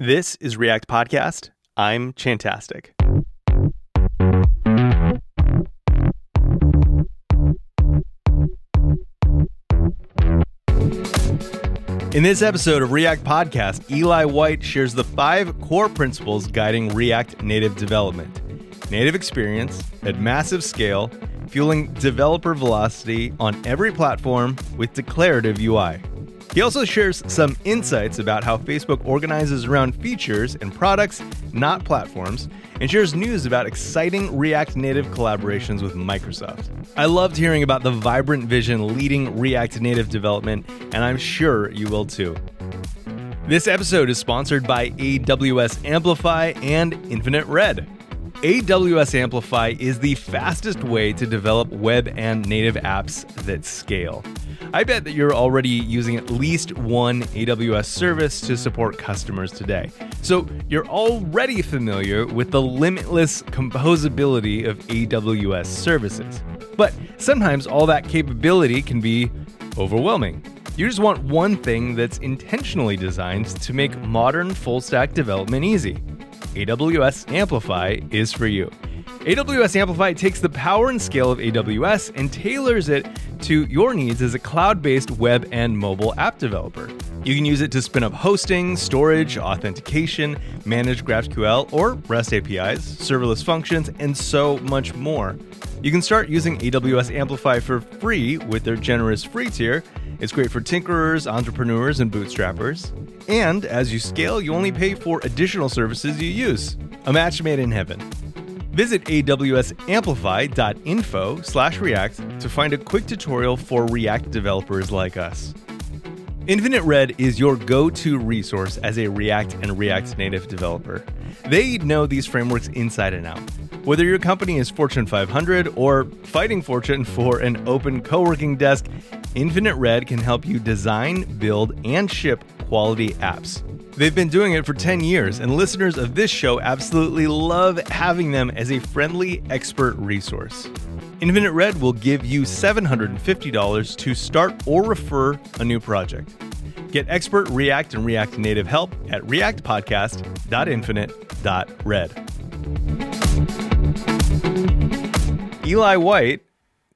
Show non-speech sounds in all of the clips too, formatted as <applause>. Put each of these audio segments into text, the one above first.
This is React Podcast. I'm Chantastic. In this episode of React Podcast, Eli White shares the five core principles guiding React native development native experience at massive scale, fueling developer velocity on every platform with declarative UI. He also shares some insights about how Facebook organizes around features and products, not platforms, and shares news about exciting React Native collaborations with Microsoft. I loved hearing about the vibrant vision leading React Native development, and I'm sure you will too. This episode is sponsored by AWS Amplify and Infinite Red. AWS Amplify is the fastest way to develop web and native apps that scale. I bet that you're already using at least one AWS service to support customers today. So you're already familiar with the limitless composability of AWS services. But sometimes all that capability can be overwhelming. You just want one thing that's intentionally designed to make modern full stack development easy. AWS Amplify is for you. AWS Amplify takes the power and scale of AWS and tailors it to your needs as a cloud based web and mobile app developer. You can use it to spin up hosting, storage, authentication, manage GraphQL or REST APIs, serverless functions, and so much more. You can start using AWS Amplify for free with their generous free tier. It's great for tinkerers, entrepreneurs, and bootstrappers. And as you scale, you only pay for additional services you use. A match made in heaven. Visit awsamplify.info slash react to find a quick tutorial for React developers like us. Infinite Red is your go to resource as a React and React Native developer. They know these frameworks inside and out. Whether your company is Fortune 500 or fighting Fortune for an open co working desk, Infinite Red can help you design, build, and ship quality apps. They've been doing it for 10 years, and listeners of this show absolutely love having them as a friendly expert resource. Infinite Red will give you $750 to start or refer a new project. Get expert React and React Native help at reactpodcast.infinite.red. Eli White,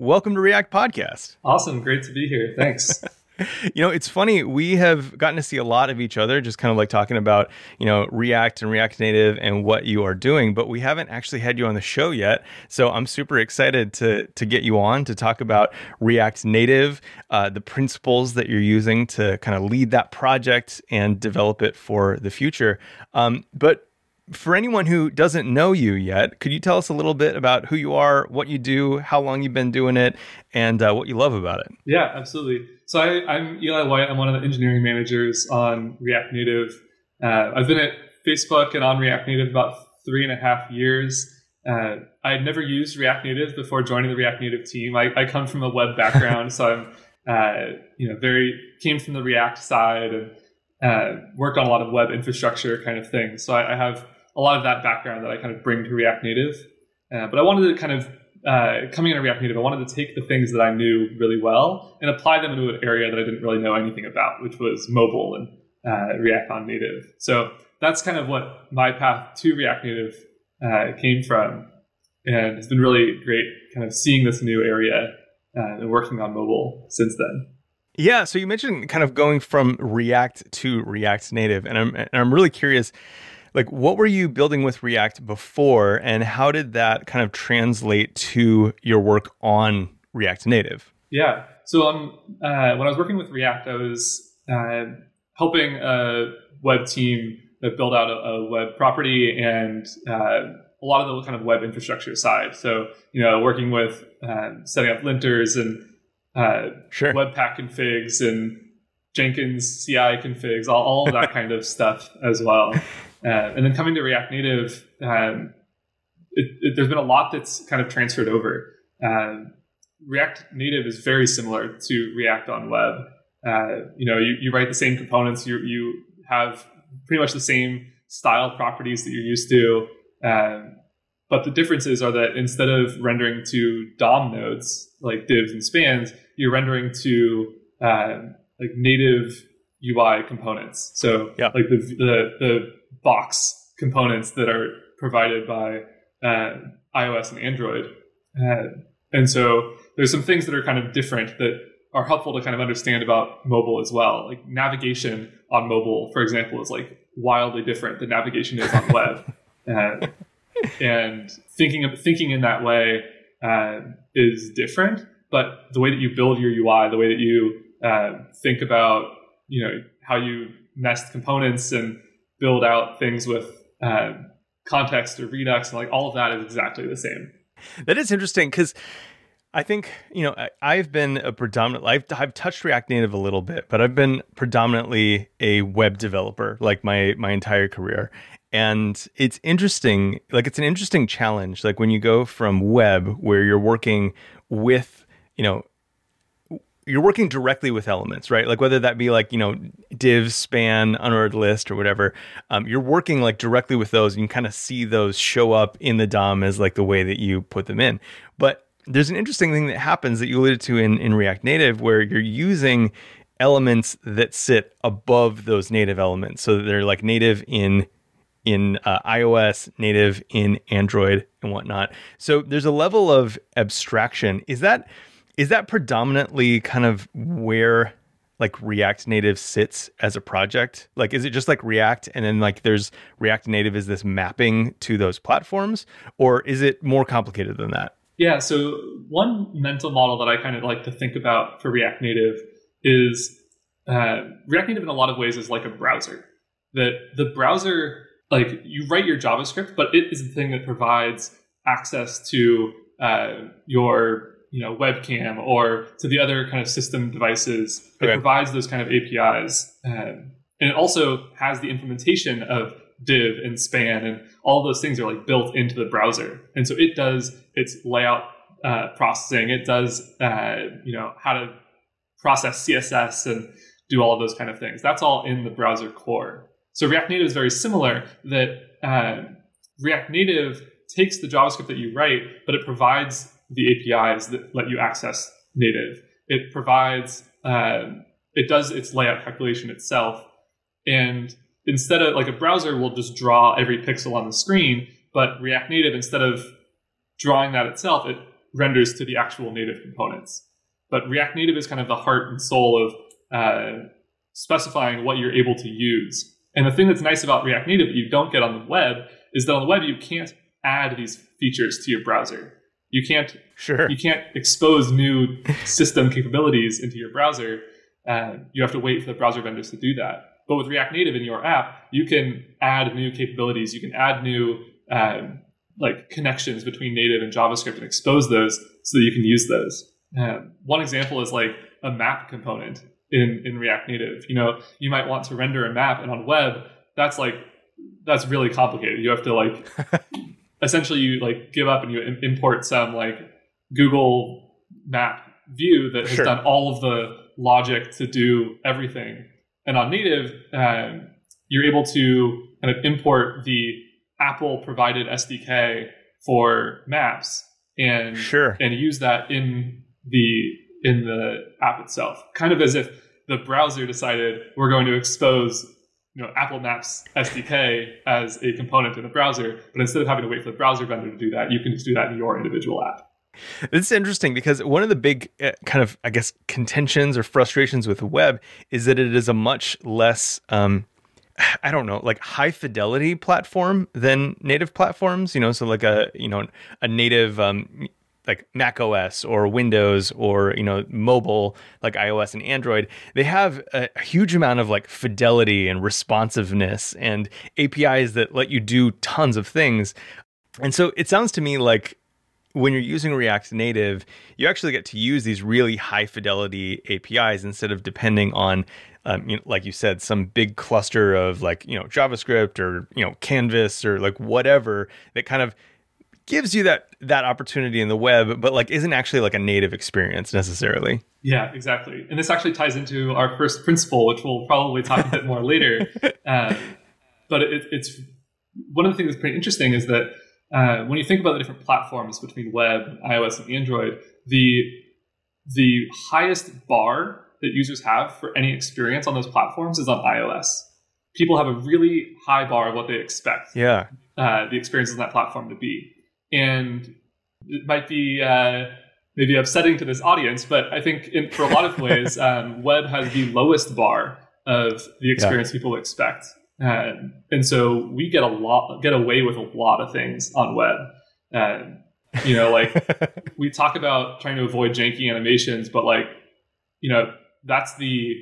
welcome to React Podcast. Awesome. Great to be here. Thanks. <laughs> you know, it's funny. We have gotten to see a lot of each other, just kind of like talking about, you know, React and React Native and what you are doing, but we haven't actually had you on the show yet. So I'm super excited to to get you on to talk about React Native, uh, the principles that you're using to kind of lead that project and develop it for the future. Um, but for anyone who doesn't know you yet, could you tell us a little bit about who you are, what you do, how long you've been doing it, and uh, what you love about it? Yeah, absolutely. So I, am Eli White. I'm one of the engineering managers on React Native. Uh, I've been at Facebook and on React Native about three and a half years. Uh, I had never used React Native before joining the React Native team. I, I come from a web background, so I'm <laughs> uh, you know very came from the React side and uh, worked on a lot of web infrastructure kind of things. So I, I, have a lot of that background that I kind of bring to React Native. Uh, but I wanted to kind of uh, coming into React Native, I wanted to take the things that I knew really well and apply them into an area that I didn't really know anything about, which was mobile and uh, React on Native. So that's kind of what my path to React Native uh, came from, and it's been really great, kind of seeing this new area uh, and working on mobile since then. Yeah, so you mentioned kind of going from React to React Native, and I'm and I'm really curious like what were you building with react before and how did that kind of translate to your work on react native? Yeah. So um, uh, when i was working with react i was uh, helping a web team that build out a, a web property and uh, a lot of the kind of web infrastructure side. So you know working with uh, setting up linters and uh, sure. webpack configs and jenkins ci configs all, all of that <laughs> kind of stuff as well uh, and then coming to React Native, um, it, it, there's been a lot that's kind of transferred over. Uh, React Native is very similar to React on web. Uh, you know, you, you write the same components, you, you have pretty much the same style properties that you're used to. Um, but the differences are that instead of rendering to DOM nodes like divs and spans, you're rendering to uh, like native UI components. So yeah. like the, the, the box components that are provided by uh, iOS and Android. Uh, and so there's some things that are kind of different that are helpful to kind of understand about mobile as well. Like navigation on mobile, for example, is like wildly different than navigation is on web. <laughs> Uh, and thinking of, thinking in that way uh, is different. But the way that you build your UI, the way that you uh, think about, you know, how you nest components and build out things with uh, context or Redux, and like all of that is exactly the same. That is interesting because I think you know I, have been a predominant. I've, I've touched React Native a little bit, but I've been predominantly a web developer like my my entire career. And it's interesting, like it's an interesting challenge. Like when you go from web, where you're working with, you know, you're working directly with elements, right? Like whether that be like you know div, span, unordered list, or whatever, um, you're working like directly with those, and you kind of see those show up in the DOM as like the way that you put them in. But there's an interesting thing that happens that you alluded to in in React Native, where you're using elements that sit above those native elements, so they're like native in in uh, iOS, native in Android, and whatnot. So there's a level of abstraction. Is that is that predominantly kind of where like React Native sits as a project? Like, is it just like React and then like there's React Native is this mapping to those platforms, or is it more complicated than that? Yeah. So one mental model that I kind of like to think about for React Native is uh, React Native in a lot of ways is like a browser. That the browser, like you write your JavaScript, but it is the thing that provides access to uh, your you know webcam or to the other kind of system devices. It okay. provides those kind of APIs, um, and it also has the implementation of div and span and all those things are like built into the browser, and so it does its layout uh, processing. It does uh, you know how to process CSS and do all of those kind of things. That's all in the browser core. So React Native is very similar. That uh, React Native takes the JavaScript that you write, but it provides the APIs that let you access native. It provides, uh, it does its layout calculation itself. And instead of like a browser will just draw every pixel on the screen, but React Native, instead of drawing that itself, it renders to the actual native components. But React Native is kind of the heart and soul of uh, specifying what you're able to use. And the thing that's nice about React Native that you don't get on the web is that on the web you can't add these features to your browser. You can't sure you can't expose new system capabilities into your browser. Uh, you have to wait for the browser vendors to do that. But with React Native in your app, you can add new capabilities. You can add new um, like connections between native and JavaScript and expose those so that you can use those. Um, one example is like a map component in in React Native. You know, you might want to render a map, and on web, that's like that's really complicated. You have to like <laughs> essentially you like give up and you import some like Google map view that has sure. done all of the logic to do everything. And on native, um, you're able to kind of import the Apple provided SDK for maps and sure. and use that in the in the app itself. Kind of as if the browser decided we're going to expose you know, Apple Maps SDK as a component in the browser, but instead of having to wait for the browser vendor to do that, you can just do that in your individual app. It's interesting because one of the big uh, kind of, I guess, contentions or frustrations with the web is that it is a much less, um, <sighs> I don't know, like high fidelity platform than native platforms. You know, so like a you know a native um, like Mac OS or Windows or you know mobile like iOS and Android, they have a huge amount of like fidelity and responsiveness and APIs that let you do tons of things. And so it sounds to me like when you're using React Native, you actually get to use these really high fidelity APIs instead of depending on um, you know, like you said, some big cluster of like you know JavaScript or you know Canvas or like whatever that kind of gives you that that opportunity in the web, but like isn't actually like a native experience necessarily. Yeah, exactly. And this actually ties into our first principle, which we'll probably talk a bit more later. Uh, <laughs> but it, it's one of the things that's pretty interesting is that uh, when you think about the different platforms between web, iOS, and Android, the the highest bar that users have for any experience on those platforms is on iOS. people have a really high bar of what they expect. Yeah. Uh, the experiences on that platform to be, and it might be uh, maybe upsetting to this audience, but I think in, for a lot of ways, <laughs> um, web has the lowest bar of the experience yeah. people expect, uh, and so we get a lot get away with a lot of things on web. Uh, you know, like <laughs> we talk about trying to avoid janky animations, but like you know that's the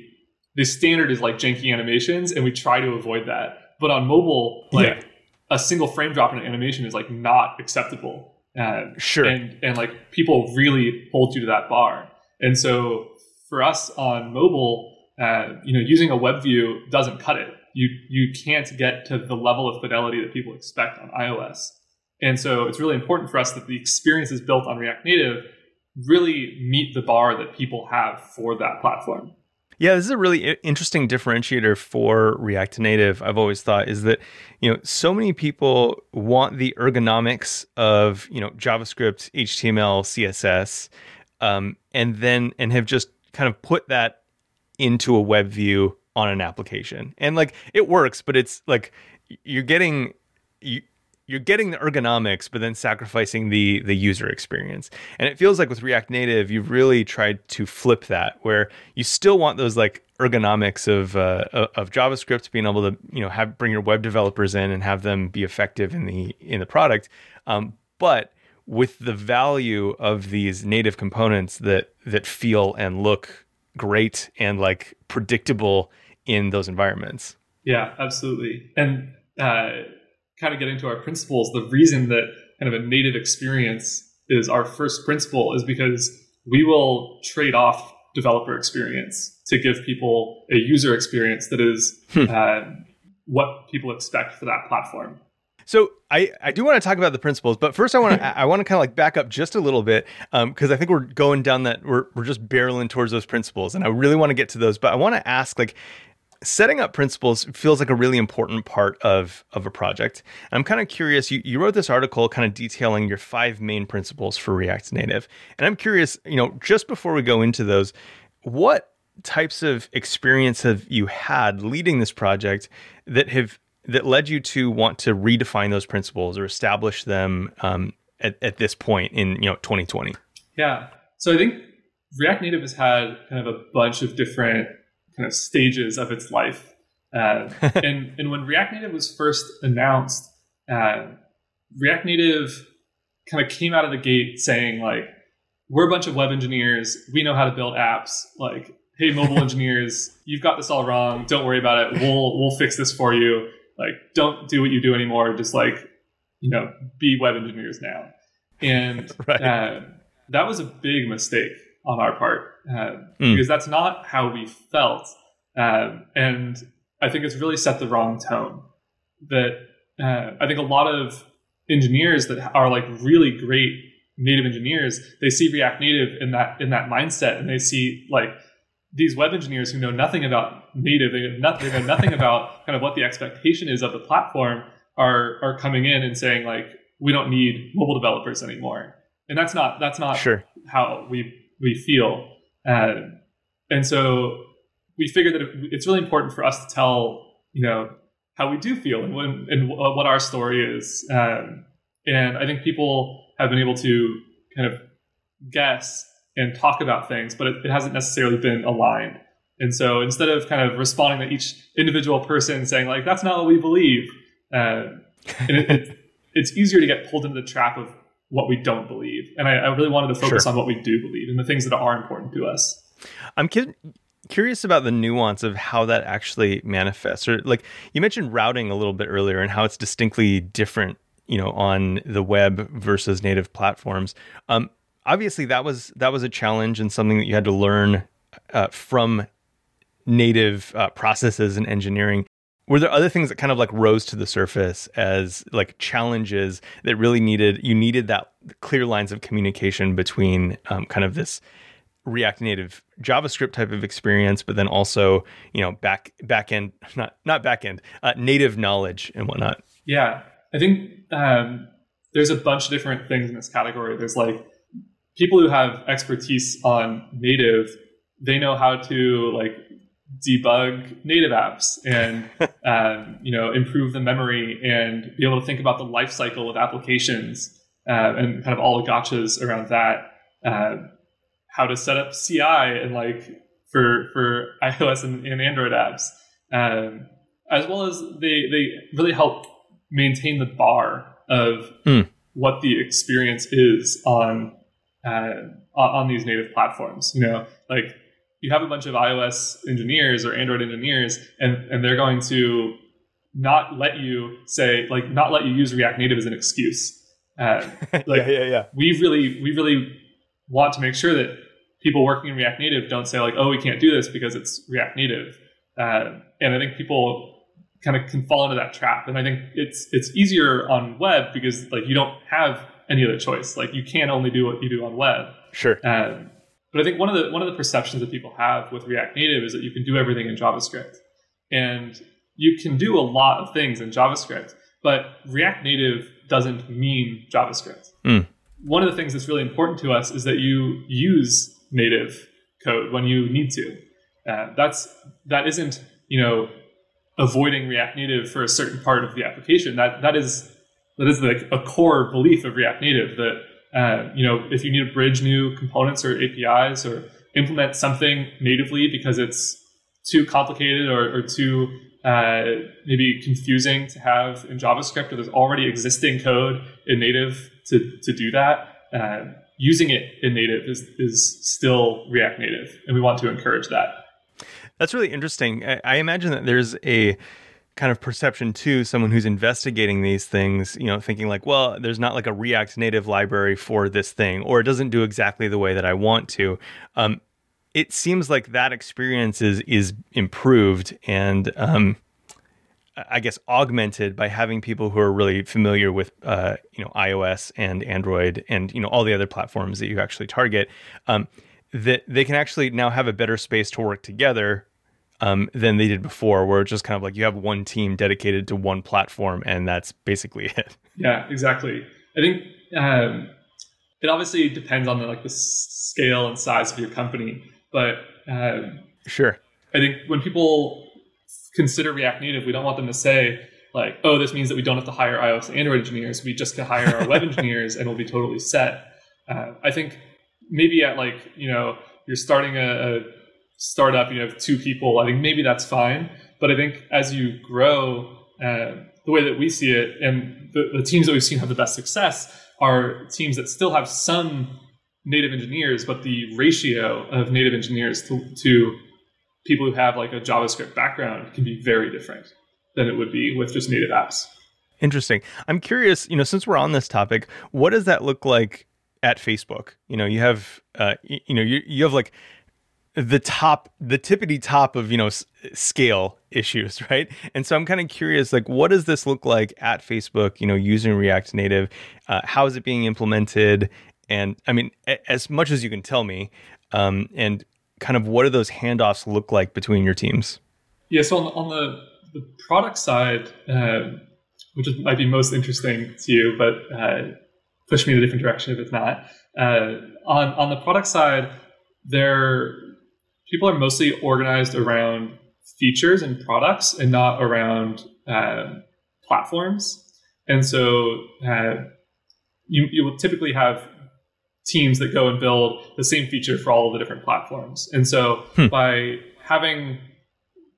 the standard is like janky animations, and we try to avoid that. But on mobile, like yeah. A single frame drop in an animation is like not acceptable. Uh, sure. And and like people really hold you to that bar. And so for us on mobile, uh, you know, using a web view doesn't cut it. You you can't get to the level of fidelity that people expect on iOS. And so it's really important for us that the experiences built on React Native really meet the bar that people have for that platform. Yeah, this is a really interesting differentiator for React Native. I've always thought is that you know so many people want the ergonomics of you know JavaScript, HTML, CSS, um, and then and have just kind of put that into a web view on an application, and like it works, but it's like you're getting you you're getting the ergonomics, but then sacrificing the the user experience. And it feels like with React Native, you've really tried to flip that, where you still want those like ergonomics of uh, of JavaScript, being able to you know have bring your web developers in and have them be effective in the in the product, um, but with the value of these native components that that feel and look great and like predictable in those environments. Yeah, absolutely. And uh, kind of getting to our principles, the reason that kind of a native experience is our first principle is because we will trade off developer experience to give people a user experience that is hmm. uh, what people expect for that platform. So I, I do want to talk about the principles, but first I want to <laughs> I want to kind of like back up just a little bit because um, I think we're going down that we're we're just barreling towards those principles, and I really want to get to those. But I want to ask like setting up principles feels like a really important part of of a project. I'm kind of curious. You, you wrote this article kind of detailing your five main principles for React Native, and I'm curious. You know, just before we go into those, what types of experience have you had leading this project that have that led you to want to redefine those principles or establish them um, at, at this point in you know 2020? Yeah, so I think React Native has had kind of a bunch of different kind of stages of its life. Uh, <laughs> and, and when React Native was first announced, uh, React Native kind of came out of the gate saying like, we're a bunch of web engineers. We know how to build apps. Like, hey, mobile <laughs> engineers, you've got this all wrong. Don't worry about it. We'll we'll fix this for you. Like, don't do what you do anymore. Just like, you know, be web engineers now. And <laughs> right. uh, that was a big mistake on our part uh, mm. because that's not how we felt. Uh, and I think it's really set the wrong tone. That uh, I think a lot of engineers that are like really great native engineers, they see React Native in that in that mindset, and they see like these web engineers who know nothing about native, they know nothing, they know nothing about kind of what the expectation is of the platform, are are coming in and saying like we don't need mobile developers anymore, and that's not that's not sure. how we we feel. Uh, and so we figured that it's really important for us to tell, you know, how we do feel and, when, and what our story is. Um, and I think people have been able to kind of guess and talk about things, but it, it hasn't necessarily been aligned. And so instead of kind of responding to each individual person saying like, that's not what we believe, uh, it, it, it's easier to get pulled into the trap of what we don't believe. And I, I really wanted to focus sure. on what we do believe and the things that are important to us. I'm cu- curious about the nuance of how that actually manifests. Or like you mentioned routing a little bit earlier and how it's distinctly different, you know, on the web versus native platforms. Um, obviously, that was that was a challenge and something that you had to learn uh, from native uh, processes and engineering were there other things that kind of like rose to the surface as like challenges that really needed you needed that clear lines of communication between um, kind of this react native javascript type of experience but then also you know back back end not not back end uh, native knowledge and whatnot? Yeah. I think um, there's a bunch of different things in this category. There's like people who have expertise on native they know how to like debug native apps and <laughs> um, you know improve the memory and be able to think about the life cycle of applications uh, and kind of all the gotchas around that. Uh, how to set up CI and like for for iOS and, and Android apps, um, as well as they they really help maintain the bar of mm. what the experience is on uh, on these native platforms. You know, like you have a bunch of iOS engineers or Android engineers, and and they're going to not let you say like not let you use React Native as an excuse. Uh, <laughs> like, yeah, yeah, yeah. We really we really want to make sure that people working in React Native don't say like, oh, we can't do this because it's React Native. Uh, and I think people kind of can fall into that trap. And I think it's it's easier on web because like you don't have any other choice. Like you can only do what you do on web. Sure. Um, but I think one of the one of the perceptions that people have with React Native is that you can do everything in JavaScript, and you can do a lot of things in JavaScript. But React Native doesn't mean JavaScript. Mm. One of the things that's really important to us is that you use native code when you need to. Uh, that's that isn't you know avoiding React Native for a certain part of the application. That that is that is like a core belief of React Native that uh, you know if you need to bridge new components or APIs or implement something natively because it's too complicated or, or too uh, maybe confusing to have in JavaScript or there's already existing code in native to, to do that. Uh, using it in native is, is still React Native, and we want to encourage that. That's really interesting. I, I imagine that there's a kind of perception to someone who's investigating these things, you know, thinking like, well, there's not like a React Native library for this thing, or it doesn't do exactly the way that I want to. Um, it seems like that experience is is improved and um, I guess augmented by having people who are really familiar with uh, you know iOS and Android and you know all the other platforms that you actually target. Um, that they can actually now have a better space to work together um, than they did before, where it's just kind of like you have one team dedicated to one platform, and that's basically <laughs> it. Yeah, exactly. I think um, it obviously depends on the, like the scale and size of your company, but um, sure. I think when people consider React Native, we don't want them to say like, "Oh, this means that we don't have to hire iOS and Android engineers. We just can hire our web <laughs> engineers, and we'll be totally set." Uh, I think maybe at like you know you're starting a, a startup, you have two people. I think maybe that's fine, but I think as you grow, uh, the way that we see it, and the, the teams that we've seen have the best success are teams that still have some native engineers, but the ratio of native engineers to, to people who have like a JavaScript background can be very different than it would be with just native apps. Interesting. I'm curious, you know, since we're on this topic, what does that look like at Facebook? You know, you have, uh, you know, you, you have like the top, the tippity top of, you know, s- scale issues, <laughs> right? And so I'm kind of curious, like, what does this look like at Facebook, you know, using React Native? Uh, how is it being implemented? And I mean, a- as much as you can tell me, um, and kind of what do those handoffs look like between your teams? Yeah, so on the, on the, the product side, uh, which might be most interesting to you, but uh, push me in a different direction if it's not. Uh, on on the product side, there people are mostly organized around features and products and not around uh, platforms. And so uh, you, you will typically have teams that go and build the same feature for all of the different platforms. And so hmm. by having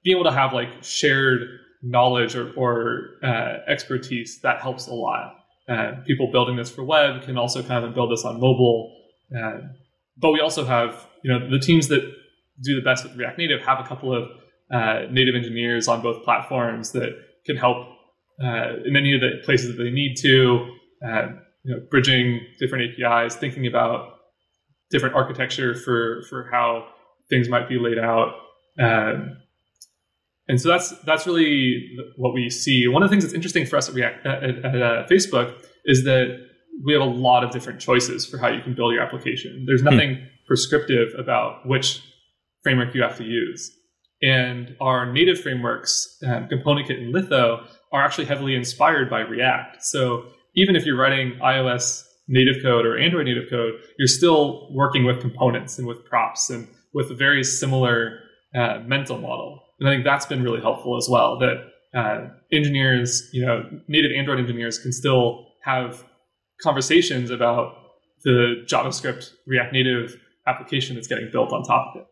being able to have like shared knowledge or, or uh, expertise, that helps a lot. Uh, people building this for web can also kind of build this on mobile. Uh, but we also have, you know, the teams that do the best with React Native have a couple of uh, native engineers on both platforms that can help uh, in any of the places that they need to. Uh, you know, bridging different APIs, thinking about different architecture for for how things might be laid out. Um, and so that's that's really what we see. One of the things that's interesting for us at React at, at, at uh, Facebook is that we have a lot of different choices for how you can build your application. There's hmm. nothing hmm. prescriptive about which framework you have to use. And our native frameworks, um, ComponentKit and Litho, are actually heavily inspired by React. So even if you're writing iOS native code or Android native code, you're still working with components and with props and with a very similar uh, mental model. And I think that's been really helpful as well. That uh, engineers, you know, native Android engineers can still have conversations about the JavaScript React Native application that's getting built on top of it.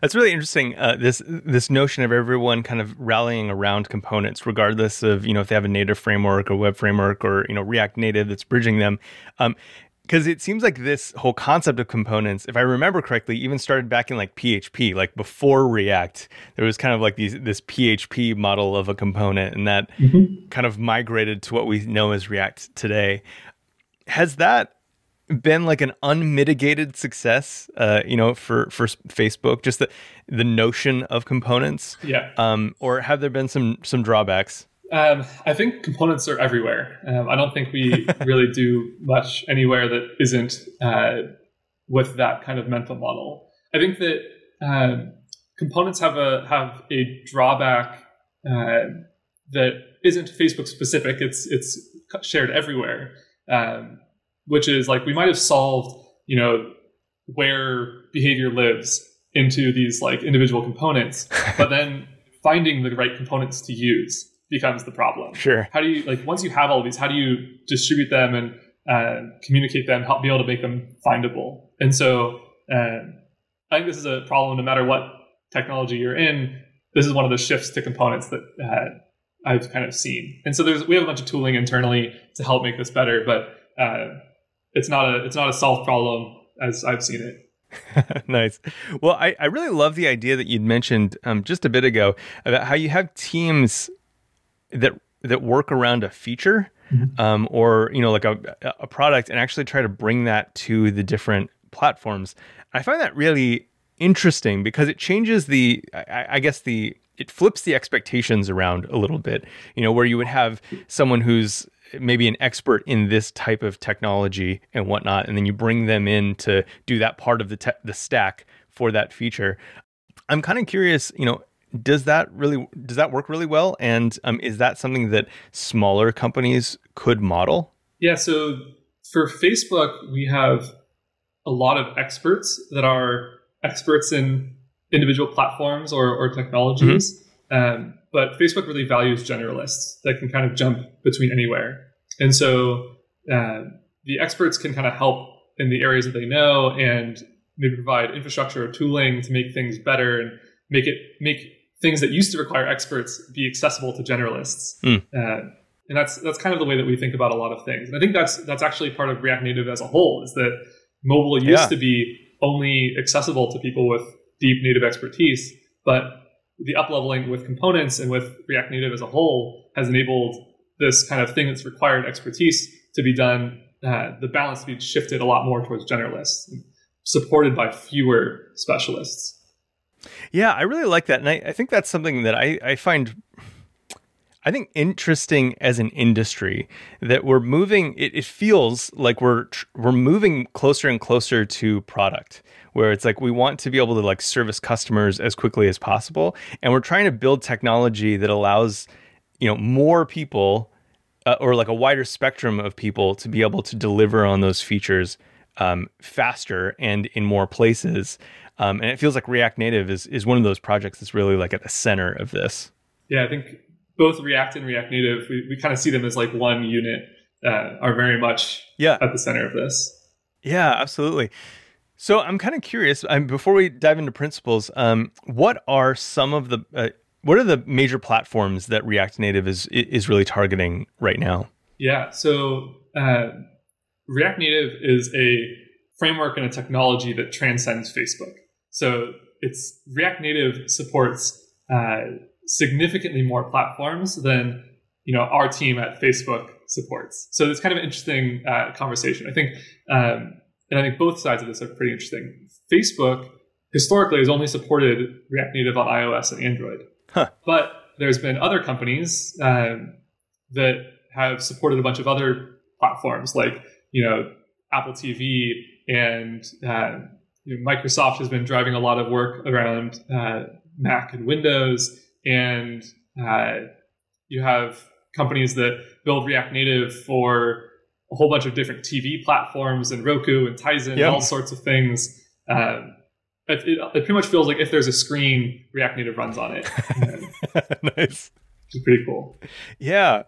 That's really interesting. Uh, this this notion of everyone kind of rallying around components, regardless of you know if they have a native framework or web framework or you know React Native that's bridging them. Um, because it seems like this whole concept of components, if I remember correctly, even started back in like PHP, like before React. There was kind of like these this PHP model of a component, and that mm-hmm. kind of migrated to what we know as React today. Has that been like an unmitigated success, uh, you know, for for Facebook? Just the the notion of components, yeah. Um, or have there been some some drawbacks? Um, I think components are everywhere. Um, I don't think we <laughs> really do much anywhere that isn't uh, with that kind of mental model. I think that uh, components have a have a drawback uh, that isn't Facebook specific. It's it's shared everywhere, um, which is like we might have solved you know where behavior lives into these like individual components, <laughs> but then finding the right components to use becomes the problem. Sure. How do you like once you have all these? How do you distribute them and uh, communicate them? Help be able to make them findable. And so uh, I think this is a problem no matter what technology you're in. This is one of the shifts to components that uh, I've kind of seen. And so there's we have a bunch of tooling internally to help make this better, but uh, it's not a it's not a solved problem as I've seen it. <laughs> nice. Well, I, I really love the idea that you'd mentioned um, just a bit ago about how you have teams that that work around a feature mm-hmm. um, or you know like a, a product and actually try to bring that to the different platforms i find that really interesting because it changes the I, I, guess the it flips the expectations around a little bit you know where you would have someone who's maybe an expert in this type of technology and whatnot and then you bring them in to do that part of the te- the stack for that feature. I'm kind of curious you know does that really does that work really well? And um, is that something that smaller companies could model? Yeah so for facebook we have a lot of experts that are experts in individual platforms or, or technologies. Mm-hmm. um, but facebook really values generalists that can kind of jump between anywhere and so uh, the experts can kind of help in the areas that they know and maybe provide infrastructure or tooling to make things better and make it make things that used to require experts be accessible to generalists. Mm. Uh, and that's that's kind of the way that we think about a lot of things. And I think that's that's actually part of React Native as a whole is that mobile used yeah. to be only accessible to people with deep native expertise, but the upleveling with components and with React Native as a whole has enabled this kind of thing that's required expertise to be done. Uh, the balance to be shifted a lot more towards generalists, supported by fewer specialists. Yeah, I really like that. And I, I think that's something that I, I find I think interesting as an industry that we're moving. It, it, feels like we're we're moving closer and closer to product, where it's like we want to be able to like service customers as quickly as possible, and we're trying to build technology that allows you know more people uh, or like a wider spectrum of people to be able to deliver on those features um, faster and in more places. Um, and it feels like React Native is is one of those projects that's really like at the center of this. Yeah, I think both React and React Native, we, we kind of see them as like one unit, uh, are very much yeah. at the center of this. Yeah, absolutely. So I'm kind of curious. Um, before we dive into principles, um, what are some of the uh, what are the major platforms that React Native is is really targeting right now? Yeah, so uh, React Native is a framework and a technology that transcends Facebook. So it's React Native supports uh, significantly more platforms than you know our team at Facebook supports. So it's kind of an interesting uh, conversation. I think, um, and I think both sides of this are pretty interesting. Facebook historically has only supported React Native on iOS and Android, huh. but there's been other companies um, that have supported a bunch of other platforms, like you know Apple TV and uh, you know, Microsoft has been driving a lot of work around uh, Mac and Windows, and uh, you have companies that build React Native for a whole bunch of different TV platforms and Roku and Tizen yep. and all sorts of things. Um, it, it, it, pretty much feels like if there's a screen, React Native runs on it. <laughs> nice. It's pretty cool. Yeah.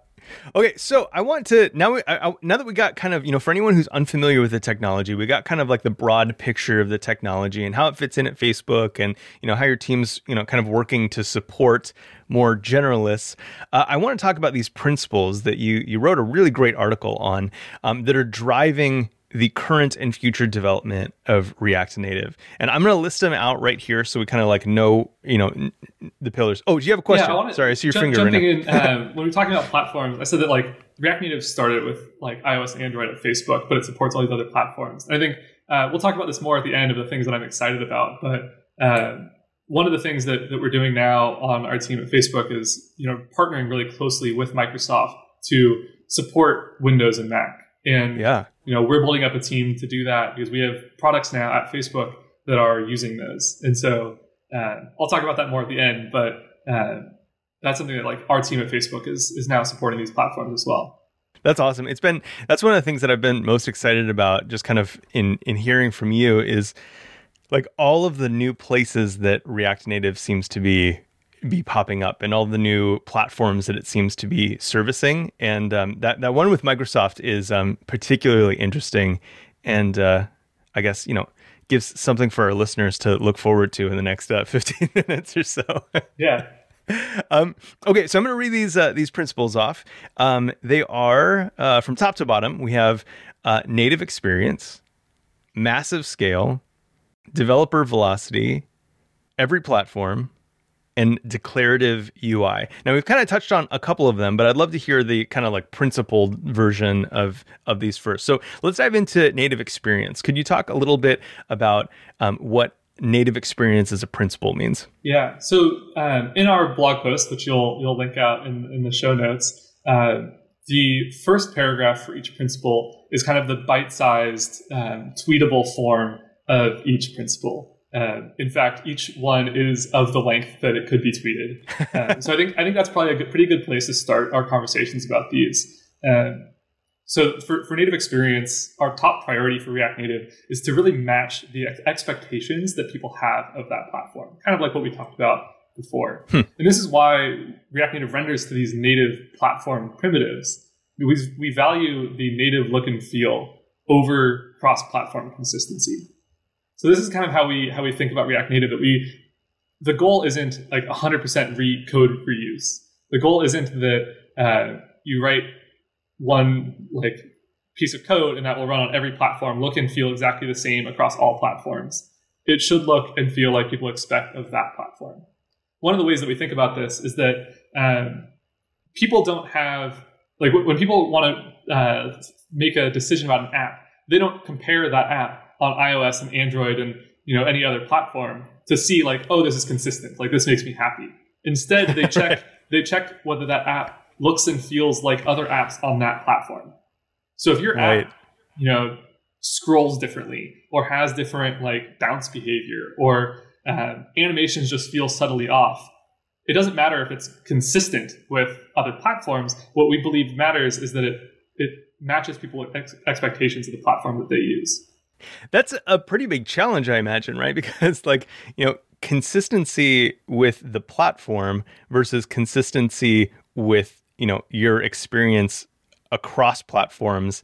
Okay, so I want to now. We, I, now that we got kind of you know, for anyone who's unfamiliar with the technology, we got kind of like the broad picture of the technology and how it fits in at Facebook, and you know how your team's you know kind of working to support more generalists. Uh, I want to talk about these principles that you you wrote a really great article on um, that are driving the current and future development of React Native. And I'm going to list them out right here so we kind of like know, you know, n- the pillars. Oh, do you have a question? Yeah, I wanna, Sorry, I see your finger jumping right in. Uh, when we're talking about platforms, I said that like React Native started with like iOS and Android at Facebook, but it supports all these other platforms. And I think uh, we'll talk about this more at the end of the things that I'm excited about. But uh, one of the things that, that we're doing now on our team at Facebook is, you know, partnering really closely with Microsoft to support Windows and Mac. And yeah you know, we're building up a team to do that because we have products now at Facebook that are using those. And so uh, I'll talk about that more at the end, but uh, that's something that like our team at Facebook is is now supporting these platforms as well. That's awesome. It's been that's one of the things that I've been most excited about just kind of in in hearing from you is like all of the new places that React Native seems to be be popping up and all the new platforms that it seems to be servicing. And um, that that one with Microsoft is um, particularly interesting, and uh, I guess you know gives something for our listeners to look forward to in the next uh, <laughs> 15 <laughs> minutes or so. yeah. <laughs> Um, okay, so I'm going to read these uh, these principles off. Um, they are uh, from top to bottom. We have uh, native experience, massive scale, developer velocity, every platform, and declarative UI. Now we've kind of touched on a couple of them, but I'd love to hear the kind of like principled version of of these first. So let's dive into native experience. Could you talk a little bit about um, what native experience as a principle means? Yeah. So um, in our blog post, which you'll you'll link out in, in the show notes, uh, the first paragraph for each principle is kind of the bite-sized, um, tweetable form of each principle. Uh, in fact, each one is of the length that it could be tweeted. Uh, <laughs> so I think I think that's probably a good, pretty good place to start our conversations about these. Uh, so for, for native experience, our top priority for React Native is to really match the expectations that people have of that platform, kind of like what we talked about before. Hmm. And this is why React Native renders to these native platform primitives. We, we value the native look and feel over cross-platform consistency. So this is kind of how we how we think about React Native. That we the goal isn't like 100% re code reuse. The goal isn't that uh, you write one like piece of code and that will run on every platform, look and feel exactly the same across all platforms. It should look and feel like people expect of that platform. One of the ways that we think about this is that um, people don't have like when people want to uh, make a decision about an app, they don't compare that app on iOS and Android and you know any other platform to see like oh this is consistent like this makes me happy. Instead, they <laughs> check they check whether that app looks and feels like other apps on that platform. So if your right. app you know scrolls differently or has different like bounce behavior or uh, animations just feel subtly off it doesn't matter if it's consistent with other platforms. What we believe matters is that it it matches people's ex- expectations of the platform that they use. That's a pretty big challenge, I imagine, right? <laughs> Because, like, you know, consistency with the platform versus consistency with, you know, your experience across platforms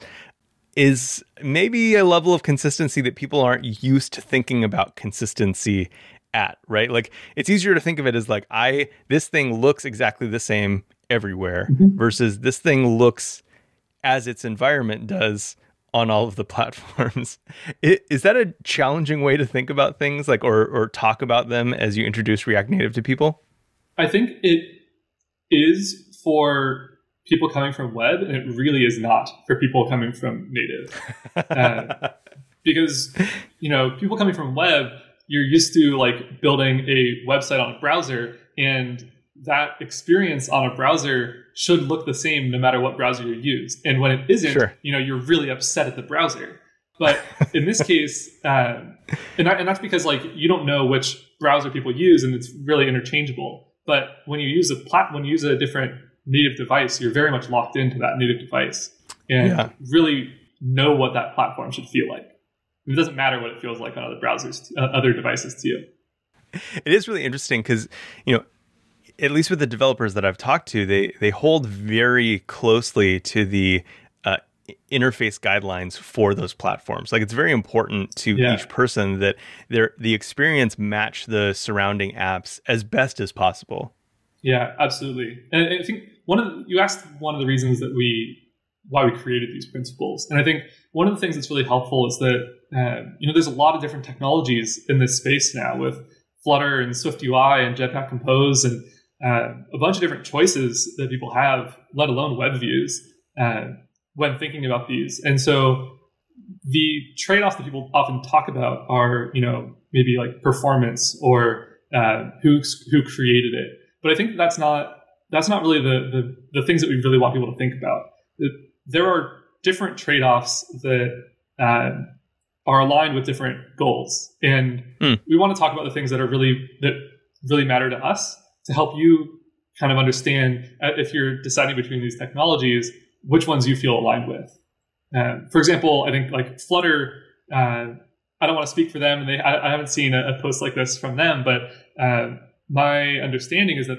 is maybe a level of consistency that people aren't used to thinking about consistency at, right? Like, it's easier to think of it as like, I, this thing looks exactly the same everywhere mm-hmm. versus this thing looks as its environment does on all of the <laughs> platforms. Is that a challenging way to think about things, like or or talk about them as you introduce React Native to people? I think it is for people coming from web, and it really is not for people coming from native. <laughs> uh, because you know, people coming from web, you're used to like building a website on a browser, and that experience on a browser should look the same no matter what browser you use. And when it isn't, sure. you know, you're really upset at the browser. But in this <laughs> case, uh, and, that, and that's because like you don't know which browser people use, and it's really interchangeable. But when you use a plat, when you use a different native device, you're very much locked into that native device, and yeah. really know what that platform should feel like. It doesn't matter what it feels like on other browsers, uh, other devices to you. It is really interesting because you know at least with the developers that I've talked to, they they hold very closely to the uh, interface guidelines for those platforms. Like it's very important to yeah. each person that their the experience match the surrounding apps as best as possible. Yeah, absolutely. And I think one of the, you asked one of the reasons that we why we created these principles, and I think one of the things that's really helpful is that uh, you know there's a lot of different technologies in this space now with Flutter and Swift UI and Jetpack Compose and uh, a bunch of different choices that people have, let alone web views, uh, when thinking about these. And so the trade-offs that people often talk about are, you know, maybe like performance or uh, who who created it. But I think that's not that's not really the, the the things that we really want people to think about. There are different trade-offs that uh, are aligned with different goals, and mm. we want to talk about the things that are really that really matter to us to help you kind of understand uh, if you're deciding between these technologies, which ones you feel aligned with. Um, for example, I think like Flutter, uh, I don't want to speak for them, and they, I, I haven't seen a, a, post like this from them, but uh, my understanding is that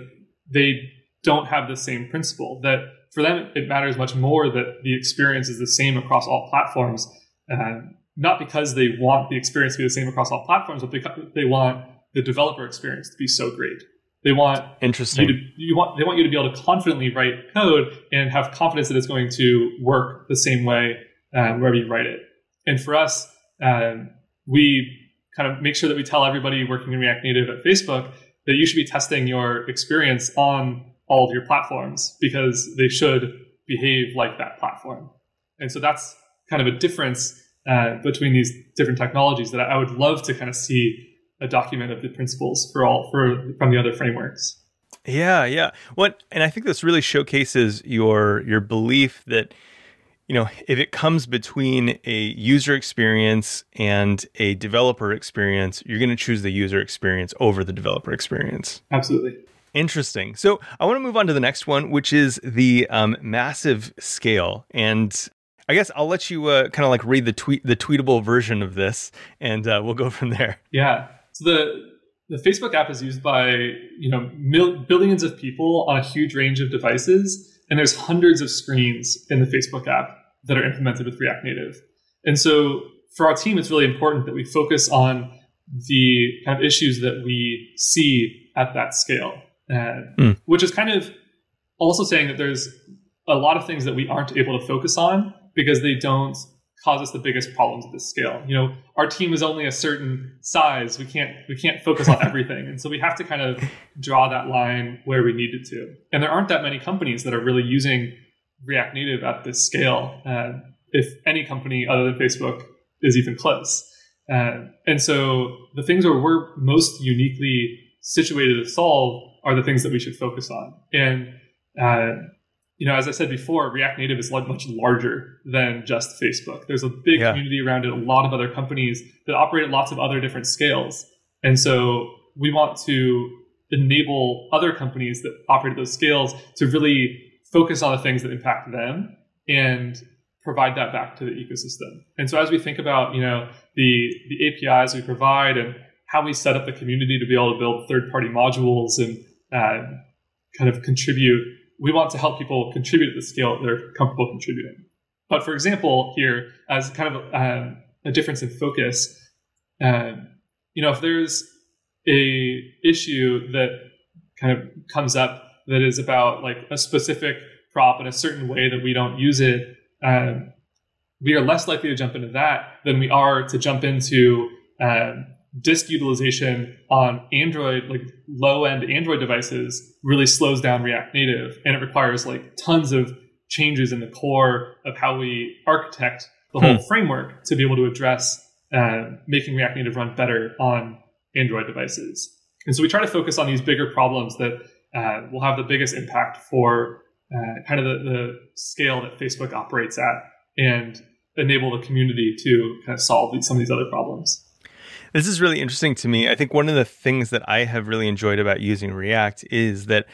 they don't have the same principle. That for them, it matters much more that the experience is the same across all platforms, uh, not because they want the experience to be the same across all platforms, but because they want the developer experience to be so great. They want interesting. You, to, you want they want you to be able to confidently write code and have confidence that it's going to work the same way um, wherever you write it. And for us, um, we kind of make sure that we tell everybody working in React Native at Facebook that you should be testing your experience on all of your platforms because they should behave like that platform. And so that's kind of a difference uh, between these different technologies that I would love to kind of see a document of the principles for all for from the other frameworks. Yeah, yeah. What and I think this really showcases your your belief that you know, if it comes between a user experience and a developer experience, you're going to choose the user experience over the developer experience. Absolutely. Interesting. So I want to move on to the next one, which is the um, massive scale. And I guess I'll let you uh, kind of like read the tweet, the tweetable version of this, and uh, we'll go from there. Yeah. So the the Facebook app is used by you know mil- billions of people on a huge range of devices, and there's hundreds of screens in the Facebook app that are implemented with React Native. And so for our team, it's really important that we focus on the kind of issues that we see at that scale, uh, mm. which is kind of also saying that there's a lot of things that we aren't able to focus on because they don't cause us the biggest problems at this scale. You know, our team is only a certain size. We can't we can't focus on <laughs> everything, and so we have to kind of draw that line where we need it to. And there aren't that many companies that are really using React Native at this scale. Uh, if any company other than Facebook is even close. Uh, and so the things where we're most uniquely situated to solve are the things that we should focus on. And uh, you know, as I said before, React Native is like much larger than just Facebook. There's a big yeah. community around it, a lot of other companies that operate at lots of other different scales. And so we want to enable other companies that operate at those scales to really focus on the things that impact them and provide that back to the ecosystem. And so as we think about, you know, the the APIs we provide and how we set up the community to be able to build third-party modules and uh, kind of contribute we want to help people contribute at the scale they're comfortable contributing. But for example, here as kind of um, a difference in focus, um, you know, if there's a issue that kind of comes up that is about like a specific prop in a certain way that we don't use it, um, we are less likely to jump into that than we are to jump into um, disk utilization on Android, like low end Android devices, really slows down React Native. And it requires like tons of changes in the core of how we architect the whole hmm. framework to be able to address uh, making React Native run better on Android devices. And so we try to focus on these bigger problems that uh, will have the biggest impact for uh, kind of the, the scale that Facebook operates at and enable the community to kind of solve these, some of these other problems. This is really interesting to me. I think one of the things that I have really enjoyed about using React is that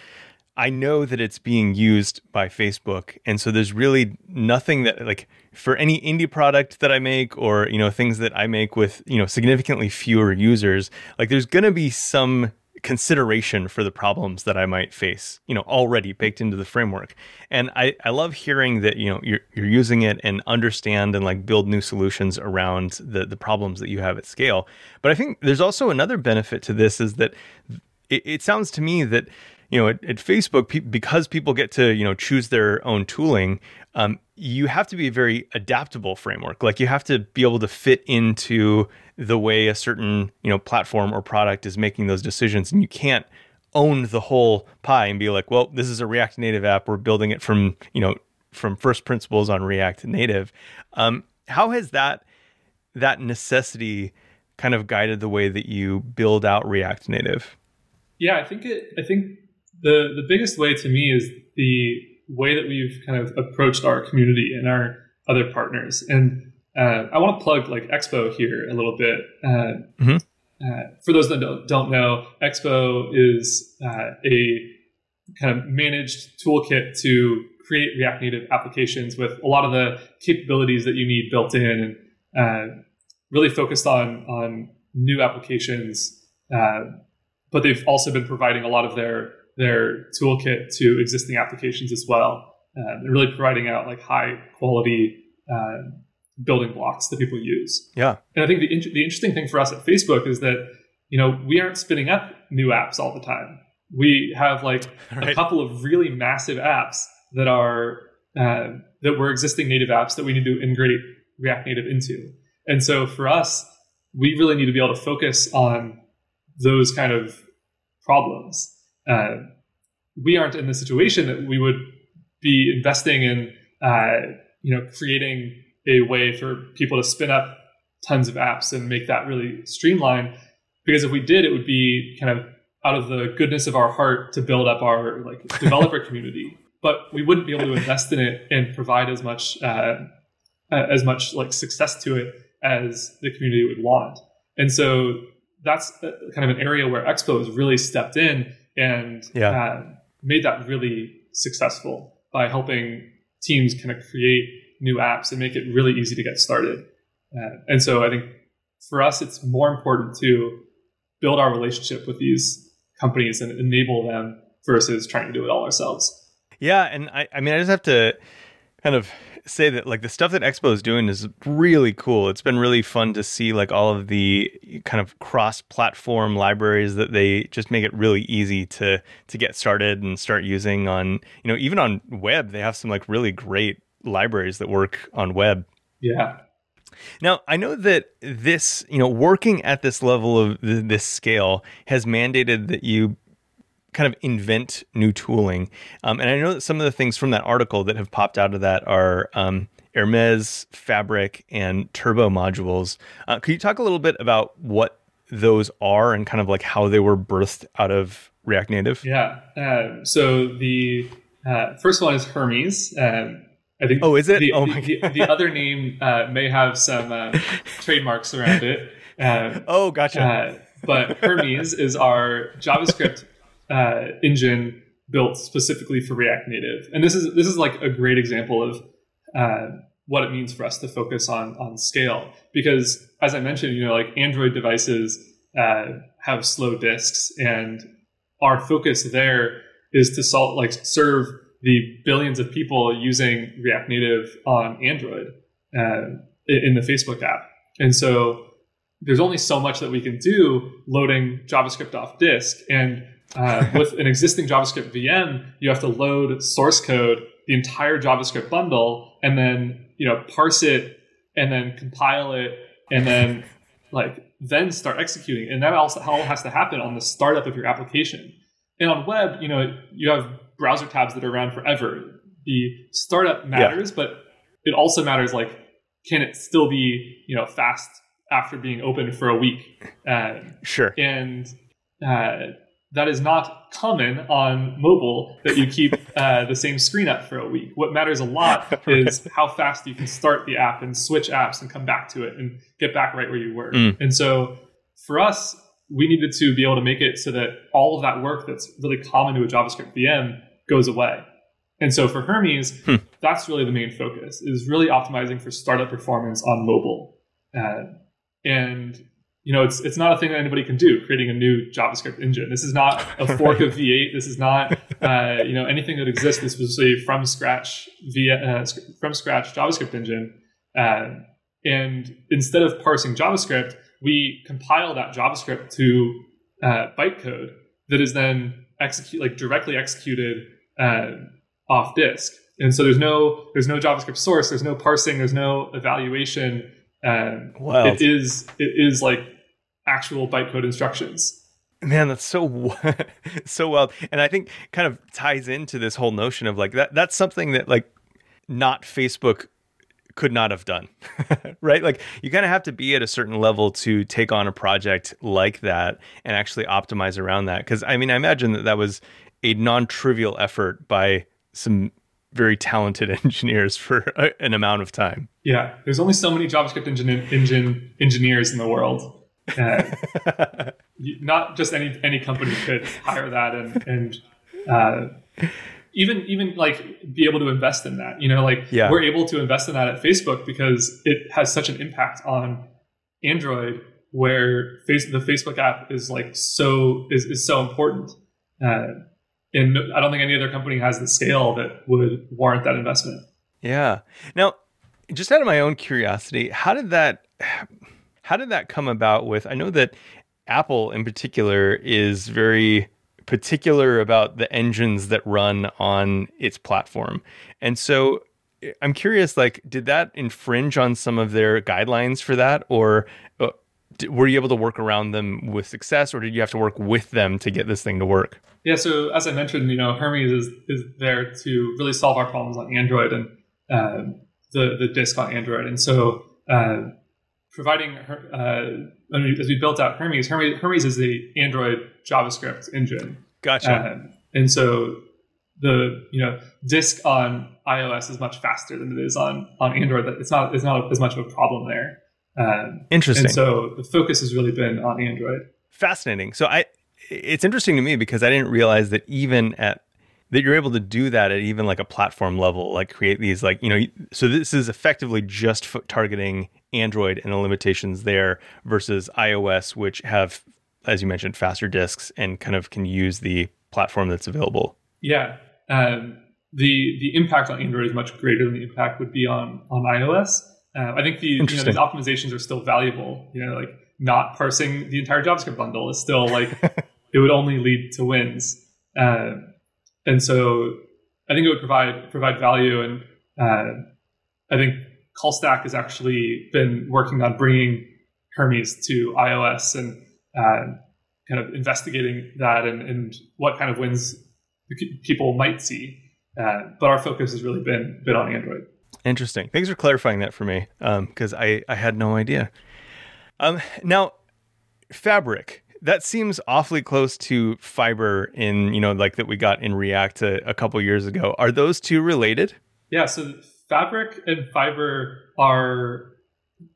I know that it's being used by Facebook. And so there's really nothing that like for any indie product that I make or, you know, things that I make with, you know, significantly fewer users, like there's going to be some consideration for the problems that I might face, you know, already baked into the framework. And I, I love hearing that, you know, you're, you're using it and understand and like build new solutions around the, the problems that you have at scale. But I think there's also another benefit to this is that it, it sounds to me that you know, at, at Facebook, pe- because people get to you know choose their own tooling, um, you have to be a very adaptable framework. Like you have to be able to fit into the way a certain you know platform or product is making those decisions, and you can't own the whole pie and be like, well, this is a React Native app. We're building it from you know from first principles on React Native. Um, how has that that necessity kind of guided the way that you build out React Native? Yeah, I think it. I think the the biggest way to me is the way that we've kind of approached our community and our other partners. And uh, I want to plug like Expo here a little bit. Uh, mm-hmm. uh, for those that don't, don't know, Expo is uh, a kind of managed toolkit to create React Native applications with a lot of the capabilities that you need built in, and uh, really focused on on new applications. Uh, but they've also been providing a lot of their their toolkit to existing applications as well. Uh, and really providing out like high quality uh, building blocks that people use. Yeah. And I think the, in- the interesting thing for us at Facebook is that, you know, we aren't spinning up new apps all the time. We have like <laughs> right. a couple of really massive apps that are, uh, that were existing native apps that we need to integrate React Native into. And so for us, we really need to be able to focus on those kind of problems uh, we aren't in the situation that we would be investing in, uh, you know, creating a way for people to spin up tons of apps and make that really streamlined. Because if we did, it would be kind of out of the goodness of our heart to build up our like <laughs> developer community. But we wouldn't be able to invest in it and provide as much uh, as much like success to it as the community would want. And so that's uh, kind of an area where Expo has really stepped in and yeah. uh, made that really successful by helping teams kind of create new apps and make it really easy to get started. Uh, and so I think for us, it's more important to build our relationship with these companies and enable them versus trying to do it all ourselves. Yeah, and I, I mean, I just have to kind of say that like the stuff that Expo is doing is really cool. It's been really fun to see like all of the kind of cross-platform libraries that they just make it really easy to to get started and start using on, you know, even on web, they have some like really great libraries that work on web. Yeah. Now, I know that this, you know, working at this level of this scale has mandated that you kind of invent new tooling. Um, and I know that some of the things from that article that have popped out of that are um, Hermes, Fabric, and Turbo modules. Uh, could you talk a little bit about what those are and kind of like how they were birthed out of React Native? Yeah. Uh, so the uh, first one is Hermes. Um, I think. Oh, is it? The, oh my the, the, the other name uh, may have some uh, trademarks around it. Oh, gotcha. Uh, but Hermes is our JavaScript uh, engine built specifically for React Native. And this is this is like a great example of uh, what it means for us to focus on on scale. Because as I mentioned, you know, like Android devices uh, have slow disks, and our focus there is to solve like serve the billions of people using React Native on Android uh, in the Facebook app. And so there's only so much that we can do loading JavaScript off disk. And uh, with an existing JavaScript VM, you have to load source code, the entire JavaScript bundle, and then you know parse it, and then compile it, and then like then start executing. And that also all has to happen on the startup of your application. And on web, you know, you have browser tabs that are around forever. The startup matters, yeah. but it also matters like can it still be you know fast after being open for a week? Uh, sure. And uh, that is not common on mobile that you keep <laughs> uh, the same screen up for a week. What matters a lot <laughs> is how fast you can start the app and switch apps and come back to it and get back right where you were. Mm. And so for us, we needed to be able to make it so that all of that work that's really common to a JavaScript VM goes away. And so for Hermes, hmm. that's really the main focus is really optimizing for startup performance on mobile. Uh, and you know, it's it's not a thing that anybody can do. Creating a new JavaScript engine. This is not <laughs> a fork of V8. This is not uh, you know anything that exists. This was a from scratch via uh, from scratch JavaScript engine. Uh, and instead of parsing JavaScript, we compile that JavaScript to uh, bytecode that is then execute like directly executed uh, off disk. And so there's no there's no JavaScript source. There's no parsing. There's no evaluation. Um, wow. It is it is like actual bytecode instructions. Man, that's so <laughs> so well, and I think kind of ties into this whole notion of like that. That's something that like not Facebook could not have done, <laughs> right? Like you kind of have to be at a certain level to take on a project like that and actually optimize around that. Because I mean, I imagine that that was a non-trivial effort by some very talented <laughs> engineers for a, an amount of time. Yeah, there's only so many JavaScript engine, engine engineers in the world. Uh, <laughs> not just any any company could hire that and and uh, even even like be able to invest in that. You know, like yeah. we're able to invest in that at Facebook because it has such an impact on Android, where face, the Facebook app is like so is, is so important. Uh, and I don't think any other company has the scale that would warrant that investment. Yeah. Now, just out of my own curiosity, how did that how did that come about with I know that Apple in particular is very particular about the engines that run on its platform. And so I'm curious like did that infringe on some of their guidelines for that or uh, were you able to work around them with success or did you have to work with them to get this thing to work? Yeah, so as I mentioned, you know, Hermes is, is there to really solve our problems on Android and uh, the the disk on Android. And so uh, providing uh, as we built out Hermes, Hermes, Hermes is the Android JavaScript engine. Gotcha. Um, and so the you know disk on iOS is much faster than it is on on Android. It's not it's not as much of a problem there. Um, interesting. And so the focus has really been on Android. Fascinating. So I, it's interesting to me because I didn't realize that even at that you're able to do that at even like a platform level, like create these like you know. So this is effectively just targeting Android and the limitations there versus iOS, which have, as you mentioned, faster disks and kind of can use the platform that's available. Yeah. Um, the the impact on Android is much greater than the impact would be on on iOS. Uh, I think the you know, these optimizations are still valuable. You know, like not parsing the entire JavaScript bundle is still like <laughs> it would only lead to wins. Uh, and so I think it would provide provide value, and uh, I think CallStack has actually been working on bringing Hermes to iOS and uh, kind of investigating that and, and, what kind of wins people might see. Uh, but our focus has really been been on Android. Interesting. Thanks for clarifying that for me because um, I, I had no idea. Um, now, Fabric that seems awfully close to Fiber in you know like that we got in React a, a couple years ago. Are those two related? Yeah. So Fabric and Fiber are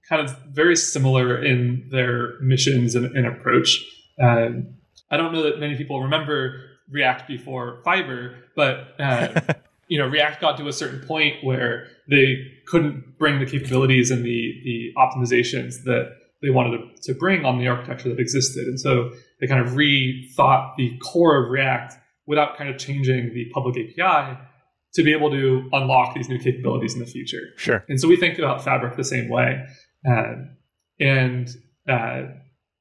kind of very similar in their missions and, and approach. Um, I don't know that many people remember React before Fiber, but uh, <laughs> you know React got to a certain point where they couldn't bring the capabilities and the the optimizations that they wanted to, to bring on the architecture that existed, and so they kind of rethought the core of React without kind of changing the public API to be able to unlock these new capabilities in the future. Sure. And so we think about Fabric the same way. Uh, and uh,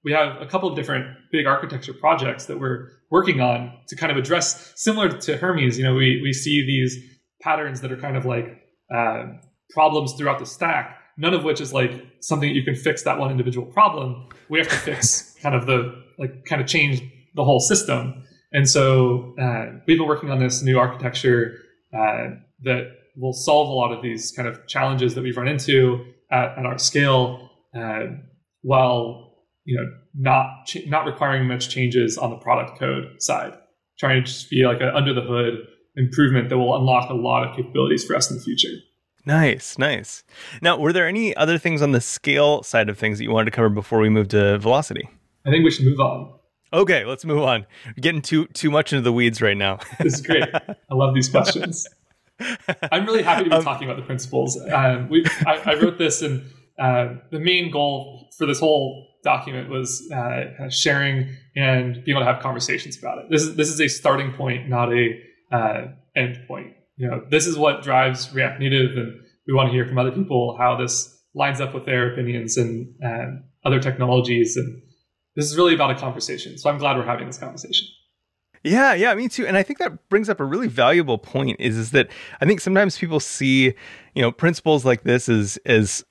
we have a couple of different big architecture projects that we're working on to kind of address, similar to Hermes, you know, we, we see these patterns that are kind of like uh, problems throughout the stack, none of which is like something that you can fix that one individual problem. We have to fix <laughs> kind of the, like, kind of change the whole system. And so uh, we've been working on this new architecture uh, that will solve a lot of these kind of challenges that we've run into at, at our scale, uh, while you know not ch- not requiring much changes on the product code side. Trying to just be like an under the hood improvement that will unlock a lot of capabilities for us in the future. Nice, nice. Now, were there any other things on the scale side of things that you wanted to cover before we move to velocity? I think we should move on. Okay, let's move on. We're getting too too much into the weeds right now. <laughs> this is great. I love these questions. <laughs> I'm really happy to be um, talking about the principles. Um, we, I, I, wrote this, and uh, the main goal for this whole document was uh, sharing and being able to have conversations about it. This is this is a starting point, not a uh, end point. You know, this is what drives React Native, and we want to hear from other people how this lines up with their opinions and, and other technologies. And this is really about a conversation. So I'm glad we're having this conversation. Yeah, yeah, me too. And I think that brings up a really valuable point is, is that I think sometimes people see, you know, principles like this as as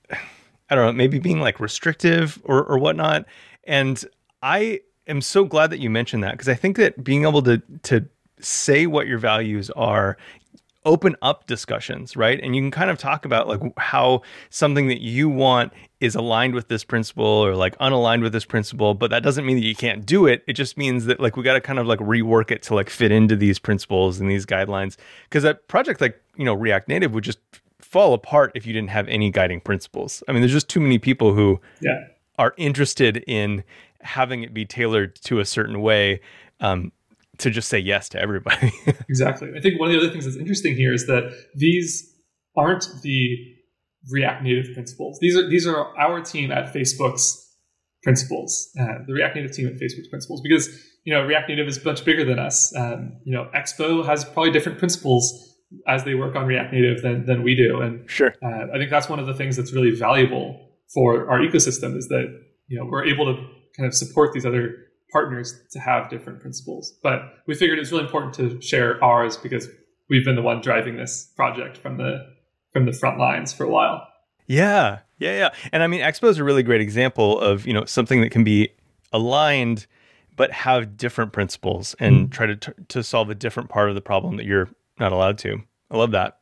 I don't know, maybe being like restrictive or, or whatnot. And I am so glad that you mentioned that because I think that being able to to say what your values are open up discussions, right? And you can kind of talk about like how something that you want is aligned with this principle or like unaligned with this principle, but that doesn't mean that you can't do it. It just means that like we got to kind of like rework it to like fit into these principles and these guidelines. Because a project like, you know, React Native would just fall apart if you didn't have any guiding principles. I mean, there's just too many people who yeah. are interested in having it be tailored to a certain way. Um, to just say yes to everybody. <laughs> exactly. I think one of the other things that's interesting here is that these aren't the React Native principles. These are these are our team at Facebook's principles, uh, the React Native team at Facebook's principles, because you know React Native is much bigger than us. Um, you know, Expo has probably different principles as they work on React Native than than we do, and sure, uh, I think that's one of the things that's really valuable for our ecosystem is that you know we're able to kind of support these other partners to have different principles. But we figured it was really important to share ours because we've been the one driving this project from the from the front lines for a while. Yeah, yeah, yeah. And I mean, Expo is a really great example of you know something that can be aligned but have different principles and mm. try to to solve a different part of the problem that you're not allowed to. I love that.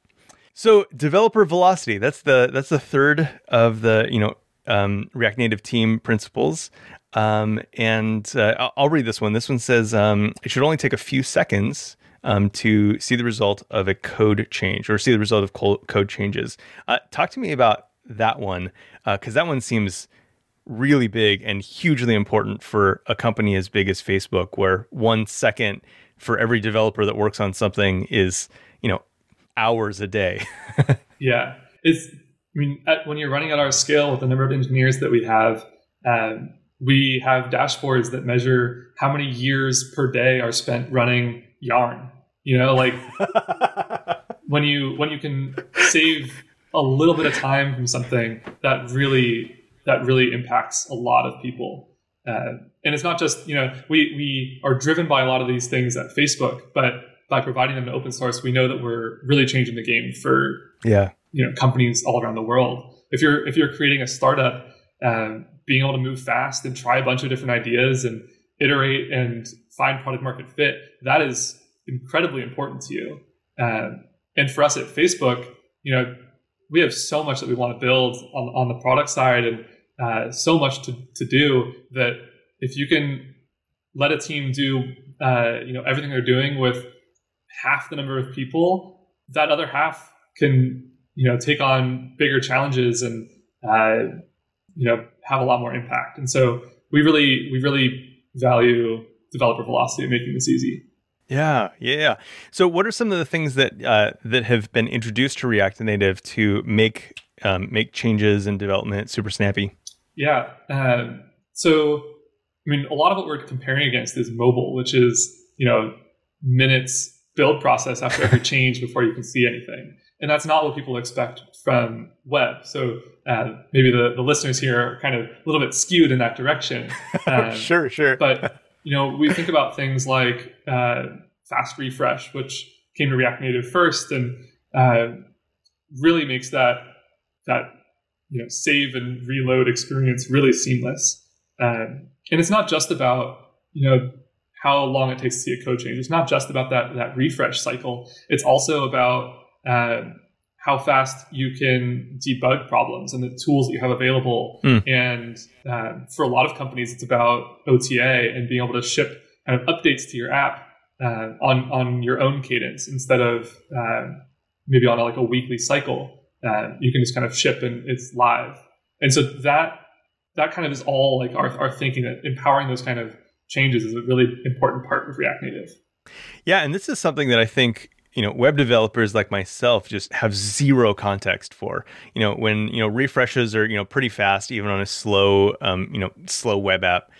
So developer velocity, that's the that's the third of the, you know, um, React Native team principles. Um, and uh, I'll read this one. This one says um, it should only take a few seconds um, to see the result of a code change or see the result of code changes. Uh, talk to me about that one because uh, that one seems really big and hugely important for a company as big as Facebook, where one second for every developer that works on something is you know hours a day. <laughs> yeah, it's. I mean, at, when you're running at our scale with the number of engineers that we have. Um, we have dashboards that measure how many years per day are spent running yarn. You know like <laughs> when you when you can save a little bit of time from something that really that really impacts a lot of people. Uh, and it's not just you know we we are driven by a lot of these things at facebook but by providing them to open source we know that we're really changing the game for yeah. you know companies all around the world. If you're if you're creating a startup um, being able to move fast and try a bunch of different ideas and iterate and find product market fit, that is incredibly important to you. Um, and for us at Facebook, you know, we have so much that we want to build on, on the product side and uh, so much to, to do that if you can let a team do uh, you know everything they're doing with half the number of people, that other half can you know take on bigger challenges and uh, you know have a lot more impact. And so we really we really value developer velocity and making this easy. Yeah, yeah. So, what are some of the things that uh, that have been introduced to React Native to make um, make changes in development super snappy? Yeah. Um, so, I mean, a lot of what we're comparing against is mobile, which is you know minutes build process after every <laughs> change before you can see anything and that's not what people expect from web. So uh, maybe the, the listeners here are kind of a little bit skewed in that direction. <laughs> Um, sure, sure. but you know, we think about things like uh, fast refresh, which came to React Native first, and uh, really makes that that you know save and reload experience really seamless. Um, and it's not just about you know how long it takes to see a code change. It's not just about that that refresh cycle. It's also about uh, how fast you can debug problems and the tools that you have available. Mm. And uh, for a lot of companies, it's about OTA and being able to ship kind of updates to your app uh, on on your own cadence instead of uh, maybe on a, like a weekly cycle. Uh, you can just kind of ship and it's live. And so that that kind of is all like our, our thinking that empowering those kind of changes is a really important part of React Native. Yeah, and this is something that I think you know web developers like myself just have zero context for. You know when you know refreshes are you know pretty fast even on a slow um, you know slow web app.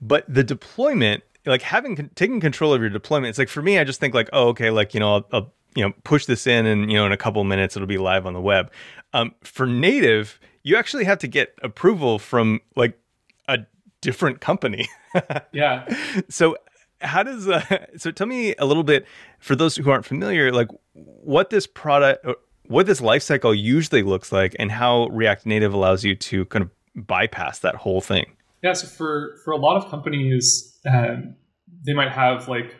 But the deployment like having taking control of your deployment it's like for me i just think like oh okay like you know I'll, I'll you know push this in and you know in a couple minutes it'll be live on the web. Um, for native you actually have to get approval from like a different company. <laughs> Yeah. So how does uh, <laughs> so tell me a little bit for those who aren't familiar like what this product what this lifecycle usually looks like and how react native allows you to kind of bypass that whole thing yeah so for for a lot of companies um, they might have like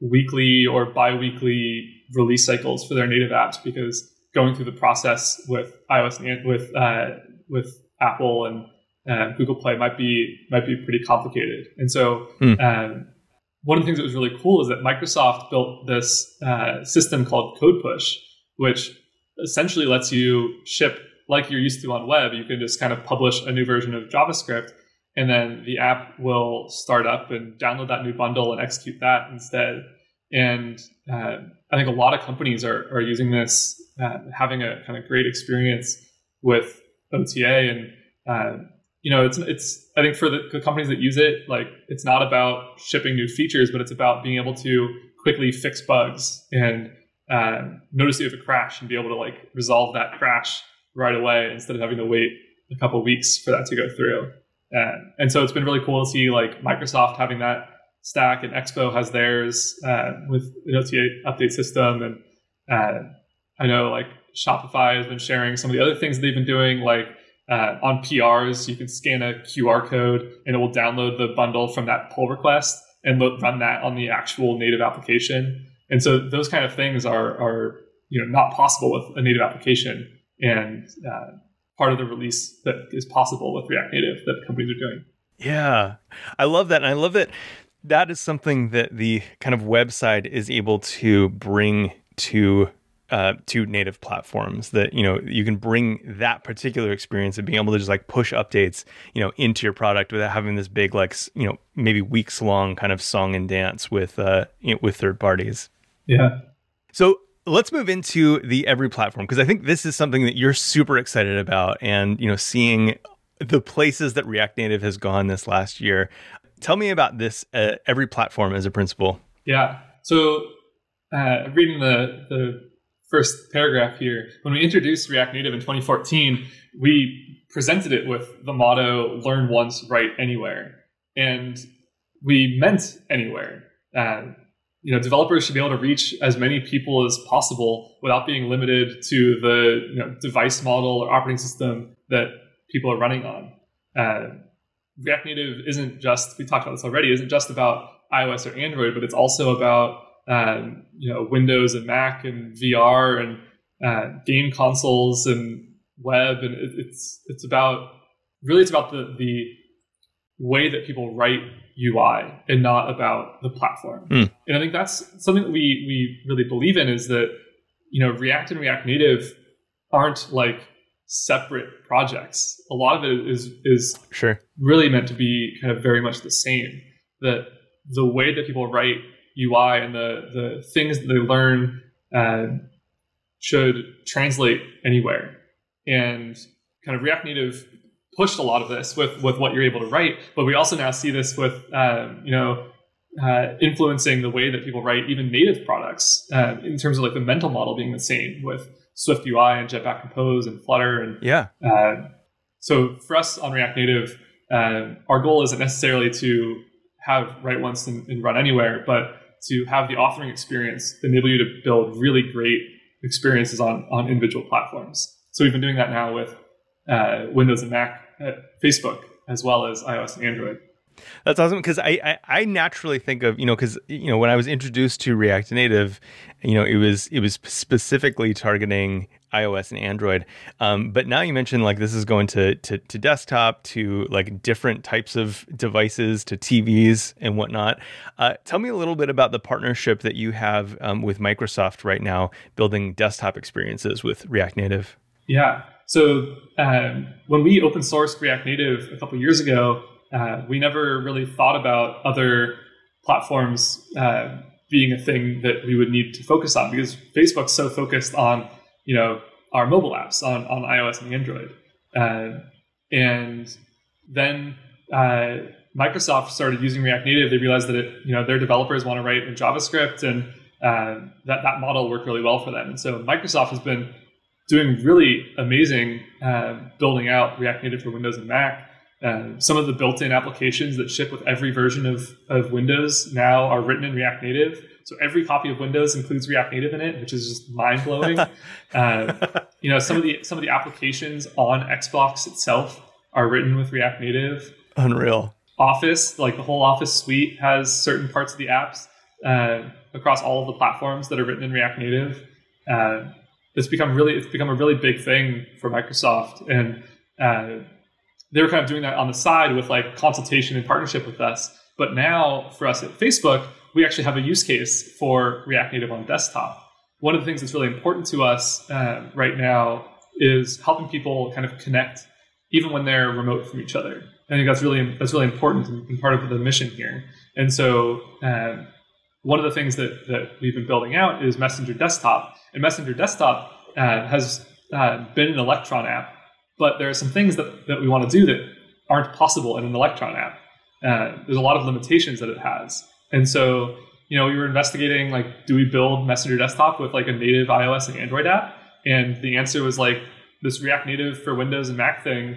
weekly or bi-weekly release cycles for their native apps because going through the process with ios and with uh, with apple and uh, google play might be might be pretty complicated and so mm. um, one of the things that was really cool is that Microsoft built this uh, system called Code Push, which essentially lets you ship like you're used to on web. You can just kind of publish a new version of JavaScript, and then the app will start up and download that new bundle and execute that instead. And uh, I think a lot of companies are, are using this, uh, having a kind of great experience with OTA and uh, you know, it's it's I think for the, the, companies that use it, like it's not about shipping new features, but it's about being able to quickly fix bugs and uh, notice you have a crash and be able to like resolve that crash right away instead of having to wait a couple weeks for that to go through. Uh, and so it's been really cool to see like Microsoft having that stack and Expo has theirs uh, with an OTA update system. And uh, I know like Shopify has been sharing some of the other things they've been doing, like uh, on PRs, you can scan a QR code and it will download the bundle from that pull request and run that on the actual native application. And so those kind of things are, are you know, not possible with a native application. And uh, part of the release that is possible with React Native that companies are doing. Yeah, I love that. And I love that that is something that the kind of website is able to bring to uh, to native platforms that you know you can bring that particular experience of being able to just like push updates you know into your product without having this big like you know maybe weeks long kind of song and dance with uh you know, with third parties. Yeah. So let's move into the every platform because i think this is something that you're super excited about and you know seeing the places that react native has gone this last year. Tell me about this uh, every platform as a principle yeah. So uh, reading the the first paragraph here. When we introduced React Native in 2014, we presented it with the motto learn once, write anywhere. And we meant anywhere. Uh, you know, developers should be able to reach as many people as possible without being limited to the you know, device model or operating system that people are running on. Uh, React Native isn't just, we talked about this already, isn't just about iOS or Android, but it's also about um, you know Windows and Mac and VR and uh, game consoles and web, and it, it's it's about really it's about the the way that people write UI and not about the platform. Mm. And I think that's something that we we really believe in is that you know React and React Native aren't like separate projects. A lot of it is is sure really meant to be kind of very much the same. That the way that people write UI and the the things that they learn uh, should translate anywhere. And kind of React Native pushed a lot of this with with what you're able to write, but we also now see this with um, you know uh, influencing the way that people write even native products uh, in terms of like the mental model being the same with Swift UI and Jetpack Compose and Flutter and yeah. Uh, so for us on React Native, uh, our goal isn't necessarily to have write once and, and run anywhere, but to have the authoring experience enable you to build really great experiences on, on individual platforms. So we've been doing that now with uh, Windows and Mac, uh, Facebook, as well as iOS and Android. That's awesome because I, I, I naturally think of you know because you know when I was introduced to React Native, you know it was it was specifically targeting iOS and Android. Um, but now you mentioned like this is going to, to, to desktop, to like different types of devices, to TVs and whatnot. Uh, tell me a little bit about the partnership that you have um, with Microsoft right now, building desktop experiences with React Native. Yeah. so um, when we open sourced React Native a couple years ago, uh, we never really thought about other platforms uh, being a thing that we would need to focus on because Facebook's so focused on you know our mobile apps on, on iOS and Android. Uh, and then uh, Microsoft started using React Native. They realized that it, you know their developers want to write in JavaScript, and uh, that that model worked really well for them. And so Microsoft has been doing really amazing uh, building out React Native for Windows and Mac. Uh, some of the built-in applications that ship with every version of, of Windows now are written in React Native. So every copy of Windows includes React Native in it, which is just mind blowing. <laughs> uh, you know, some of the some of the applications on Xbox itself are written with React Native. Unreal. Office, like the whole Office suite, has certain parts of the apps uh, across all of the platforms that are written in React Native. Uh, it's become really it's become a really big thing for Microsoft, and uh, they were kind of doing that on the side with like consultation and partnership with us. But now for us at Facebook, we actually have a use case for React Native on desktop. One of the things that's really important to us uh, right now is helping people kind of connect even when they're remote from each other. I think that's really that's really important and part of the mission here. And so um, one of the things that, that we've been building out is Messenger Desktop. And Messenger Desktop uh, has uh, been an Electron app, but there are some things that, that we want to do that aren't possible in an Electron app. Uh, there's a lot of limitations that it has. And so, you know, we were investigating like, do we build Messenger Desktop with like a native iOS and Android app? And the answer was like, this React Native for Windows and Mac thing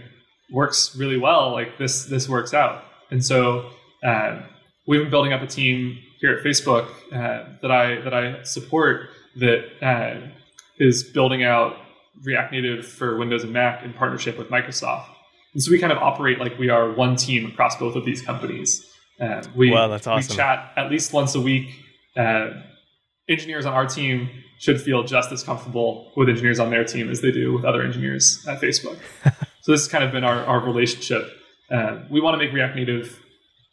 works really well. Like this, this works out. And so uh, we've been building up a team here at Facebook uh, that I that I support that uh, is building out React Native for Windows and Mac in partnership with Microsoft. And so we kind of operate like we are one team across both of these companies. Uh, we, wow, that's awesome. We chat at least once a week. Uh, engineers on our team should feel just as comfortable with engineers on their team as they do with other engineers at Facebook. <laughs> so this has kind of been our, our relationship. Uh, we want to make React Native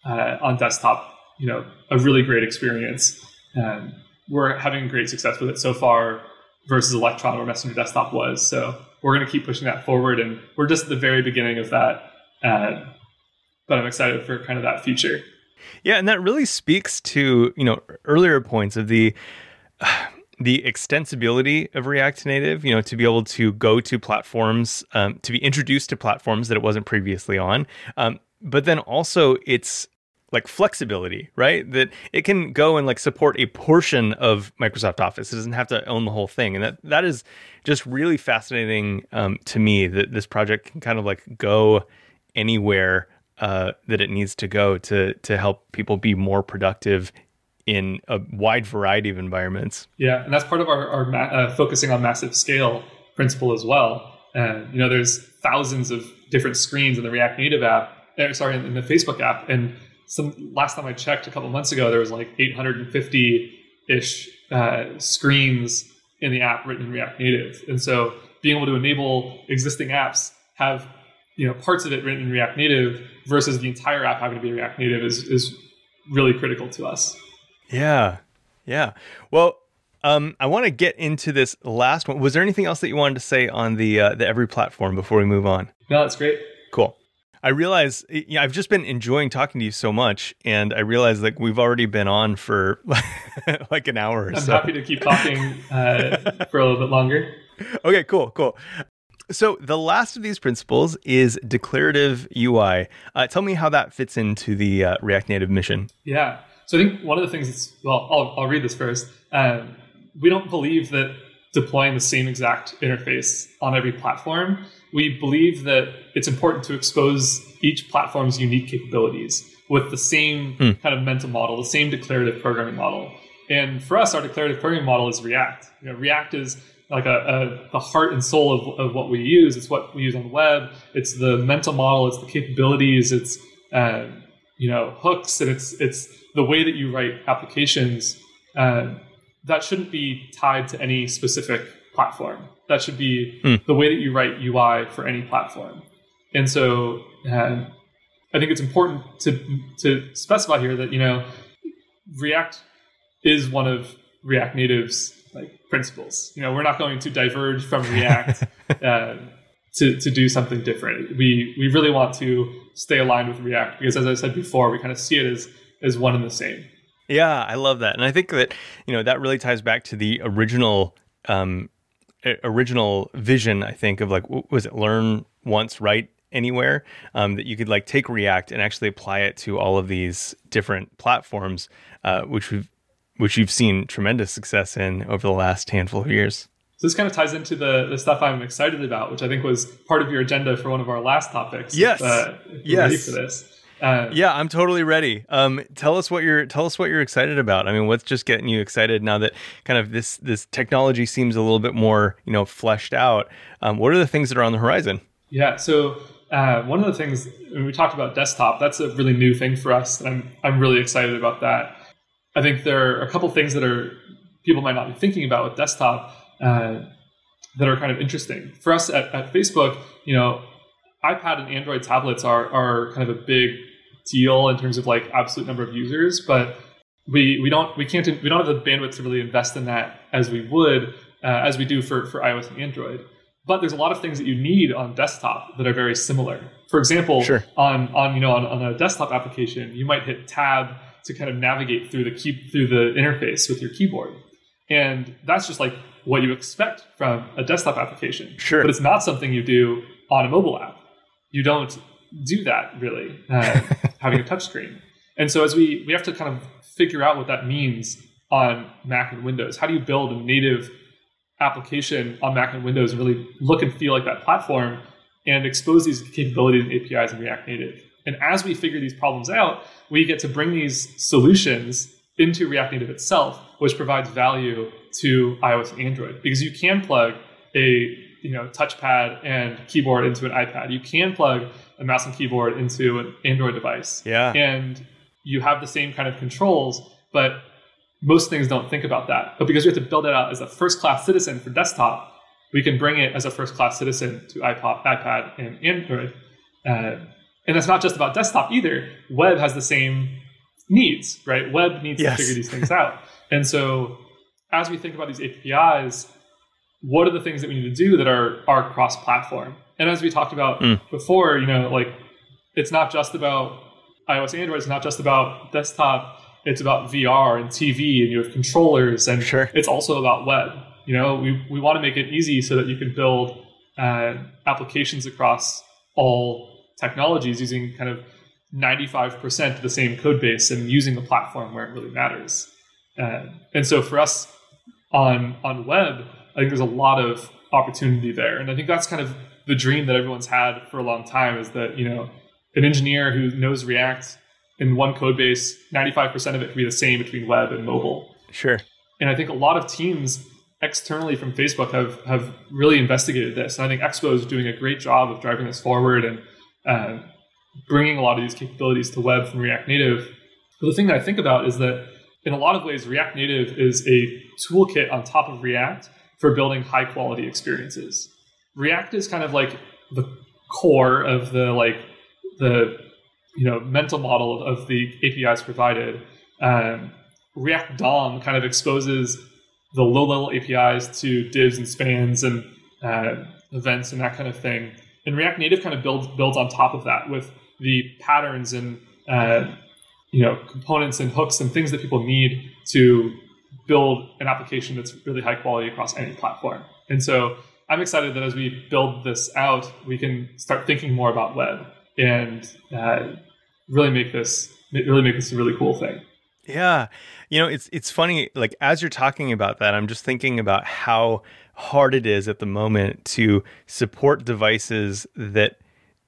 uh, on desktop, you know, a really great experience. Um, we're having great success with it so far versus Electron or Messenger Desktop was. So we're going to keep pushing that forward, and we're just at the very beginning of that. Uh, but I'm excited for kind of that future. Yeah, and that really speaks to you know earlier points of the. <sighs> The extensibility of React Native, you know, to be able to go to platforms, um, to be introduced to platforms that it wasn't previously on, um, but then also its like flexibility, right? That it can go and like support a portion of Microsoft Office. It doesn't have to own the whole thing, and that that is just really fascinating um, to me. That this project can kind of like go anywhere uh, that it needs to go to to help people be more productive in a wide variety of environments. Yeah, and that's part of our, our ma- uh, focusing on massive scale principle as well. And you know, there's thousands of different screens in the React Native app. Uh, sorry, in the Facebook app, and some last time I checked a couple months ago, there was like 850 ish uh, screens in the app written in React Native, and so being able to enable existing apps have you know parts of it written in React Native versus the entire app having to be React Native is is really critical to us. Yeah, yeah. Well, um, I want to get into this last one. Was there anything else that you wanted to say on the uh, the every platform before we move on? No, that's great. Cool. I realize you know, I've just been enjoying talking to you so much, and I realize like we've already been on for <laughs> like an hour. I'm so. happy to keep talking uh, <laughs> for a little bit longer. Okay, cool, cool. So the last of these principles is declarative UI. Uh, tell me how that fits into the uh, React Native mission. Yeah. So I think one of the things that's well, I'll, I'll read this first. Um, we don't believe that deploying the same exact interface on every platform we believe that it's important to expose each platform's unique capabilities with the same hmm. kind of mental model, the same declarative programming model. And for us, our declarative programming model is React. You know, React is like a, a, the heart and soul of, of what we use. It's what we use on the web. It's the mental model. It's the capabilities. It's uh, you know hooks, and it's it's the way that you write applications. Uh, that shouldn't be tied to any specific platform. That should be mm. the way that you write UI for any platform. And so uh, I think it's important to to specify here that you know React is one of React Native's like principles. You know, we're not going to diverge from <laughs> React uh, to, to do something different. We we really want to stay aligned with React because as I said before, we kind of see it as as one and the same. Yeah, I love that, and I think that you know that really ties back to the original um, original vision. I think of like was it learn once, write anywhere um, that you could like take React and actually apply it to all of these different platforms, uh, which we've which you've seen tremendous success in over the last handful of years. So this kind of ties into the, the stuff I'm excited about, which I think was part of your agenda for one of our last topics. Yes. Uh, yes. For this. Uh, yeah, I'm totally ready. Um, tell us what you're tell us what you're excited about. I mean, what's just getting you excited now that kind of this this technology seems a little bit more you know fleshed out. Um, what are the things that are on the horizon? Yeah, so uh, one of the things when we talked about desktop, that's a really new thing for us, and I'm I'm really excited about that. I think there are a couple things that are people might not be thinking about with desktop uh, that are kind of interesting for us at, at Facebook. You know, iPad and Android tablets are are kind of a big deal in terms of like absolute number of users, but we we don't we can't we don't have the bandwidth to really invest in that as we would uh, as we do for for iOS and Android. But there's a lot of things that you need on desktop that are very similar. For example, sure. on on you know on, on a desktop application, you might hit Tab to kind of navigate through the key through the interface with your keyboard, and that's just like what you expect from a desktop application. Sure. But it's not something you do on a mobile app. You don't do that really, <laughs> uh, having a touchscreen. And so as we we have to kind of figure out what that means on Mac and Windows. How do you build a native application on Mac and Windows and really look and feel like that platform and expose these capabilities and APIs in React Native? And as we figure these problems out, we get to bring these solutions into React Native itself, which provides value to iOS and Android because you can plug a you know touchpad and keyboard into an iPad. You can plug a mouse and keyboard into an Android device. Yeah. And you have the same kind of controls, but most things don't think about that. But because we have to build it out as a first class citizen for desktop, we can bring it as a first class citizen to iPod, iPad and Android. Uh, and that's not just about desktop either. Web has the same needs, right? Web needs yes. to figure these things out. And so as we think about these APIs, what are the things that we need to do that are are cross platform? And as we talked about mm. before, you know, like it's not just about iOS, Android. It's not just about desktop. It's about VR and TV, and you have controllers, and sure. it's also about web. You know, we we want to make it easy so that you can build uh, applications across all technologies using kind of 95% of the same code base and using the platform where it really matters. Uh, and so for us on on web, I think there's a lot of opportunity there, and I think that's kind of the dream that everyone's had for a long time is that you know an engineer who knows React in one code base, 95% of it can be the same between web and mobile. Sure. And I think a lot of teams externally from Facebook have have really investigated this. And I think Expo is doing a great job of driving this forward and uh, bringing a lot of these capabilities to web from React Native. But the thing that I think about is that in a lot of ways, React Native is a toolkit on top of React for building high quality experiences. React is kind of like the core of the like the you know mental model of the APIs provided. Um, React DOM kind of exposes the low level APIs to divs and spans and uh, events and that kind of thing. And React Native kind of builds builds on top of that with the patterns and uh, you know components and hooks and things that people need to build an application that's really high quality across any platform. And so I'm excited that as we build this out, we can start thinking more about web and uh, really make this really make this a really cool thing. Yeah, you know, it's it's funny. Like as you're talking about that, I'm just thinking about how hard it is at the moment to support devices that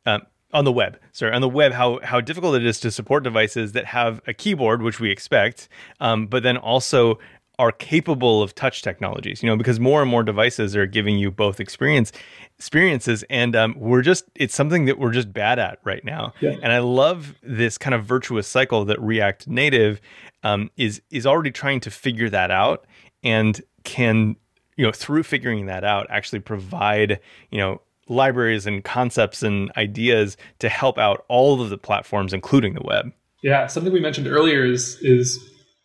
um, on the web sorry on the web how how difficult it is to support devices that have a keyboard which we expect um, but then also are capable of touch technologies you know because more and more devices are giving you both experience experiences and um, we're just it's something that we're just bad at right now yeah. and i love this kind of virtuous cycle that react native um, is is already trying to figure that out and can you know through figuring that out actually provide you know libraries and concepts and ideas to help out all of the platforms including the web yeah something we mentioned earlier is is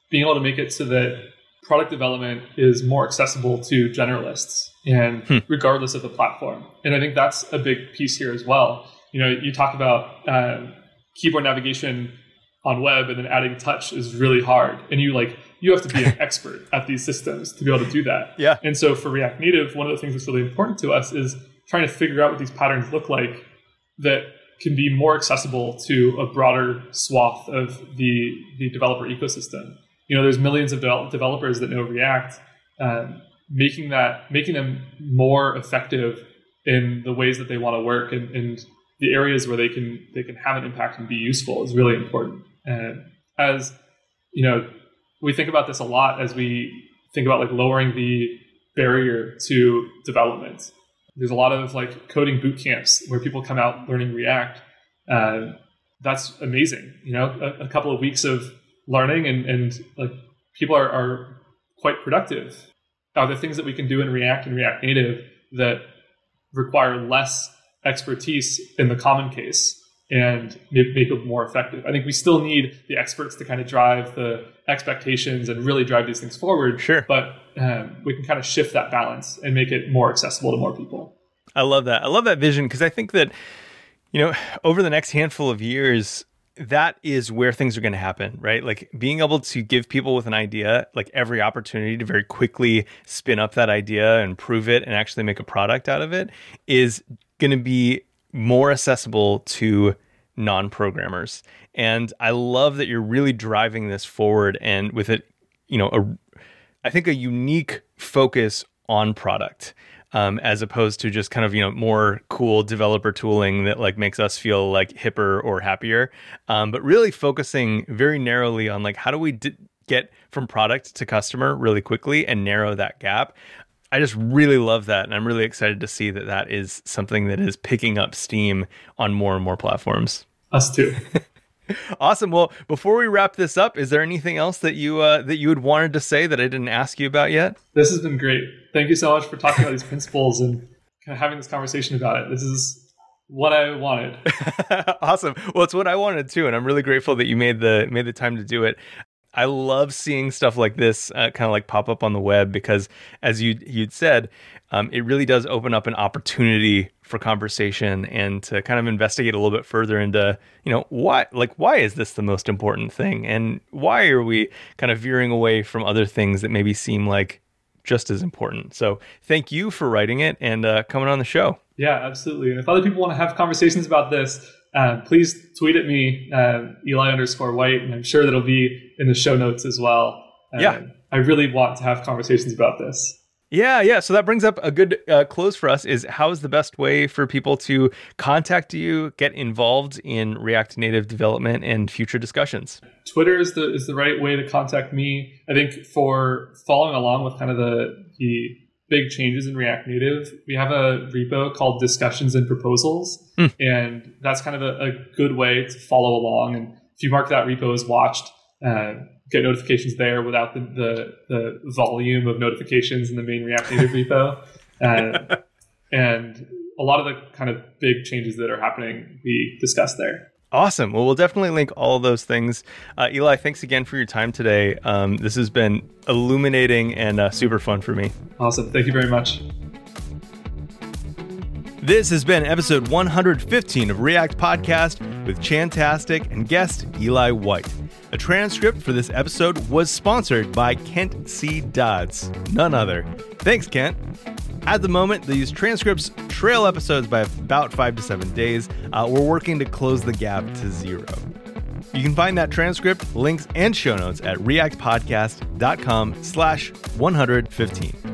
being able to make it so that product development is more accessible to generalists and hmm. regardless of the platform. And I think that's a big piece here as well. You know, you talk about uh, keyboard navigation on web and then adding touch is really hard. And you like you have to be an <laughs> expert at these systems to be able to do that. Yeah. And so for React Native, one of the things that's really important to us is trying to figure out what these patterns look like that can be more accessible to a broader swath of the, the developer ecosystem. You know, there's millions of de- developers that know React. Um, making that making them more effective in the ways that they want to work and, and the areas where they can they can have an impact and be useful is really important. And as you know, we think about this a lot as we think about like lowering the barrier to development. There's a lot of like coding boot camps where people come out learning React. Uh, that's amazing. You know, a, a, couple of weeks of learning and, and like people are, are quite productive. Are there things that we can do in React and React Native that require less expertise in the common case and make it more effective. I think we still need the experts to kind of drive the expectations and really drive these things forward. Sure. But um, we can kind of shift that balance and make it more accessible to more people. I love that. I love that vision because I think that, you know, over the next handful of years, that is where things are going to happen, right? Like being able to give people with an idea, like every opportunity to very quickly spin up that idea and prove it and actually make a product out of it is going to be more accessible to non-programmers. And I love that you're really driving this forward and with it, you know, a I think a unique focus on product. Um, as opposed to just kind of you know more cool developer tooling that like makes us feel like hipper or happier um, but really focusing very narrowly on like how do we d- get from product to customer really quickly and narrow that gap I just really love that. And I'm really excited to see that that is something that is picking up steam on more and more platforms. Us too. <laughs> <laughs> awesome. Well, before we wrap this up, is there anything else that you uh, that you had wanted to say that I didn't ask you about yet? This has been great. Thank you so much for talking about these principles and kind of having this conversation about it. This is what I wanted. <laughs> awesome. Well, it's what I wanted too, and I'm really grateful that you made the made the time to do it. I love seeing stuff like this uh, kind of like pop up on the web because, as you you'd said, um, it really does open up an opportunity for conversation and to kind of investigate a little bit further into you know why like why is this the most important thing and why are we kind of veering away from other things that maybe seem like just as important. So thank you for writing it and uh, coming on the show. Yeah, absolutely. And if other people want to have conversations about this, uh, please tweet at me, uh, Eli underscore White, and I'm sure that'll be in the show notes as well. yeah, I really want to have conversations about this. Yeah, yeah. So that brings up a good uh, close for us. Is how is the best way for people to contact you, get involved in React Native development and future discussions? Twitter is the is the right way to contact me. I think for following along with kind of the the big changes in React Native, we have a repo called Discussions and Proposals. Mm. And that's kind of a, a, good way to follow along. And if you mark that repo as watched, uh, get notifications there without the, the, the, volume of notifications in the main React Native repo. <laughs> Uh, and a lot of the kind of big changes that are happening, we discuss there. Awesome. Well, we'll definitely link all of those things. Uh, Eli, thanks again for your time today. Um, this has been illuminating and uh, super fun for me. Awesome. Thank you very much. This has been episode 115 of React Podcast with Chantastic and guest Eli White. A transcript for this episode was sponsored by Kent C. Dodds, none other. Thanks, Kent. At the moment, these transcripts trail episodes by about five to seven days. Uh, we're working to close the gap to zero. You can find that transcript, links, and show notes at reactpodcast.com slash 115.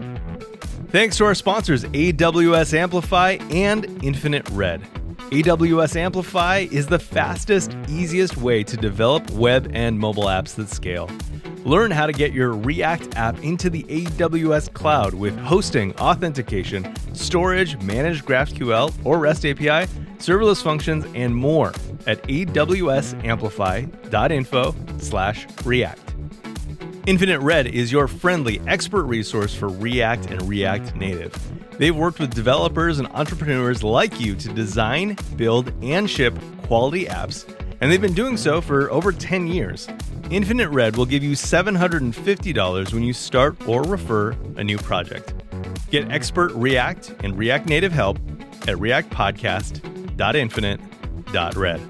Thanks to our sponsors, AWS Amplify and Infinite Red. AWS Amplify is the fastest, easiest way to develop web and mobile apps that scale. Learn how to get your React app into the AWS cloud with hosting, authentication, storage, managed GraphQL or REST API, serverless functions, and more at awsamplify.info/react. Infinite Red is your friendly expert resource for React and React Native. They've worked with developers and entrepreneurs like you to design, build, and ship quality apps, and they've been doing so for over 10 years. Infinite Red will give you $750 when you start or refer a new project. Get expert React and React Native help at reactpodcast.infinite.red.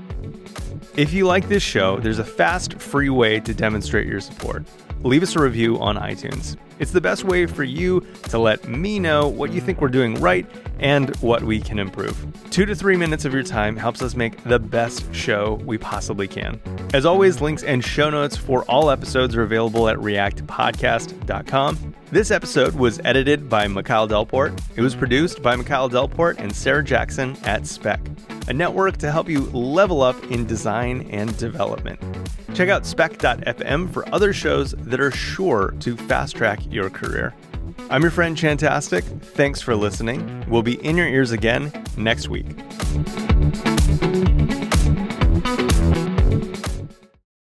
If you like this show, there's a fast, free way to demonstrate your support. Leave us a review on iTunes. It's the best way for you to let me know what you think we're doing right and what we can improve. Two to three minutes of your time helps us make the best show we possibly can. As always, links and show notes for all episodes are available at reactpodcast.com. This episode was edited by Mikhail Delport. It was produced by Mikhail Delport and Sarah Jackson at Spec, a network to help you level up in design and development. Check out spec.fm for other shows that are sure to fast track your career. I'm your friend Chantastic. Thanks for listening. We'll be in your ears again next week.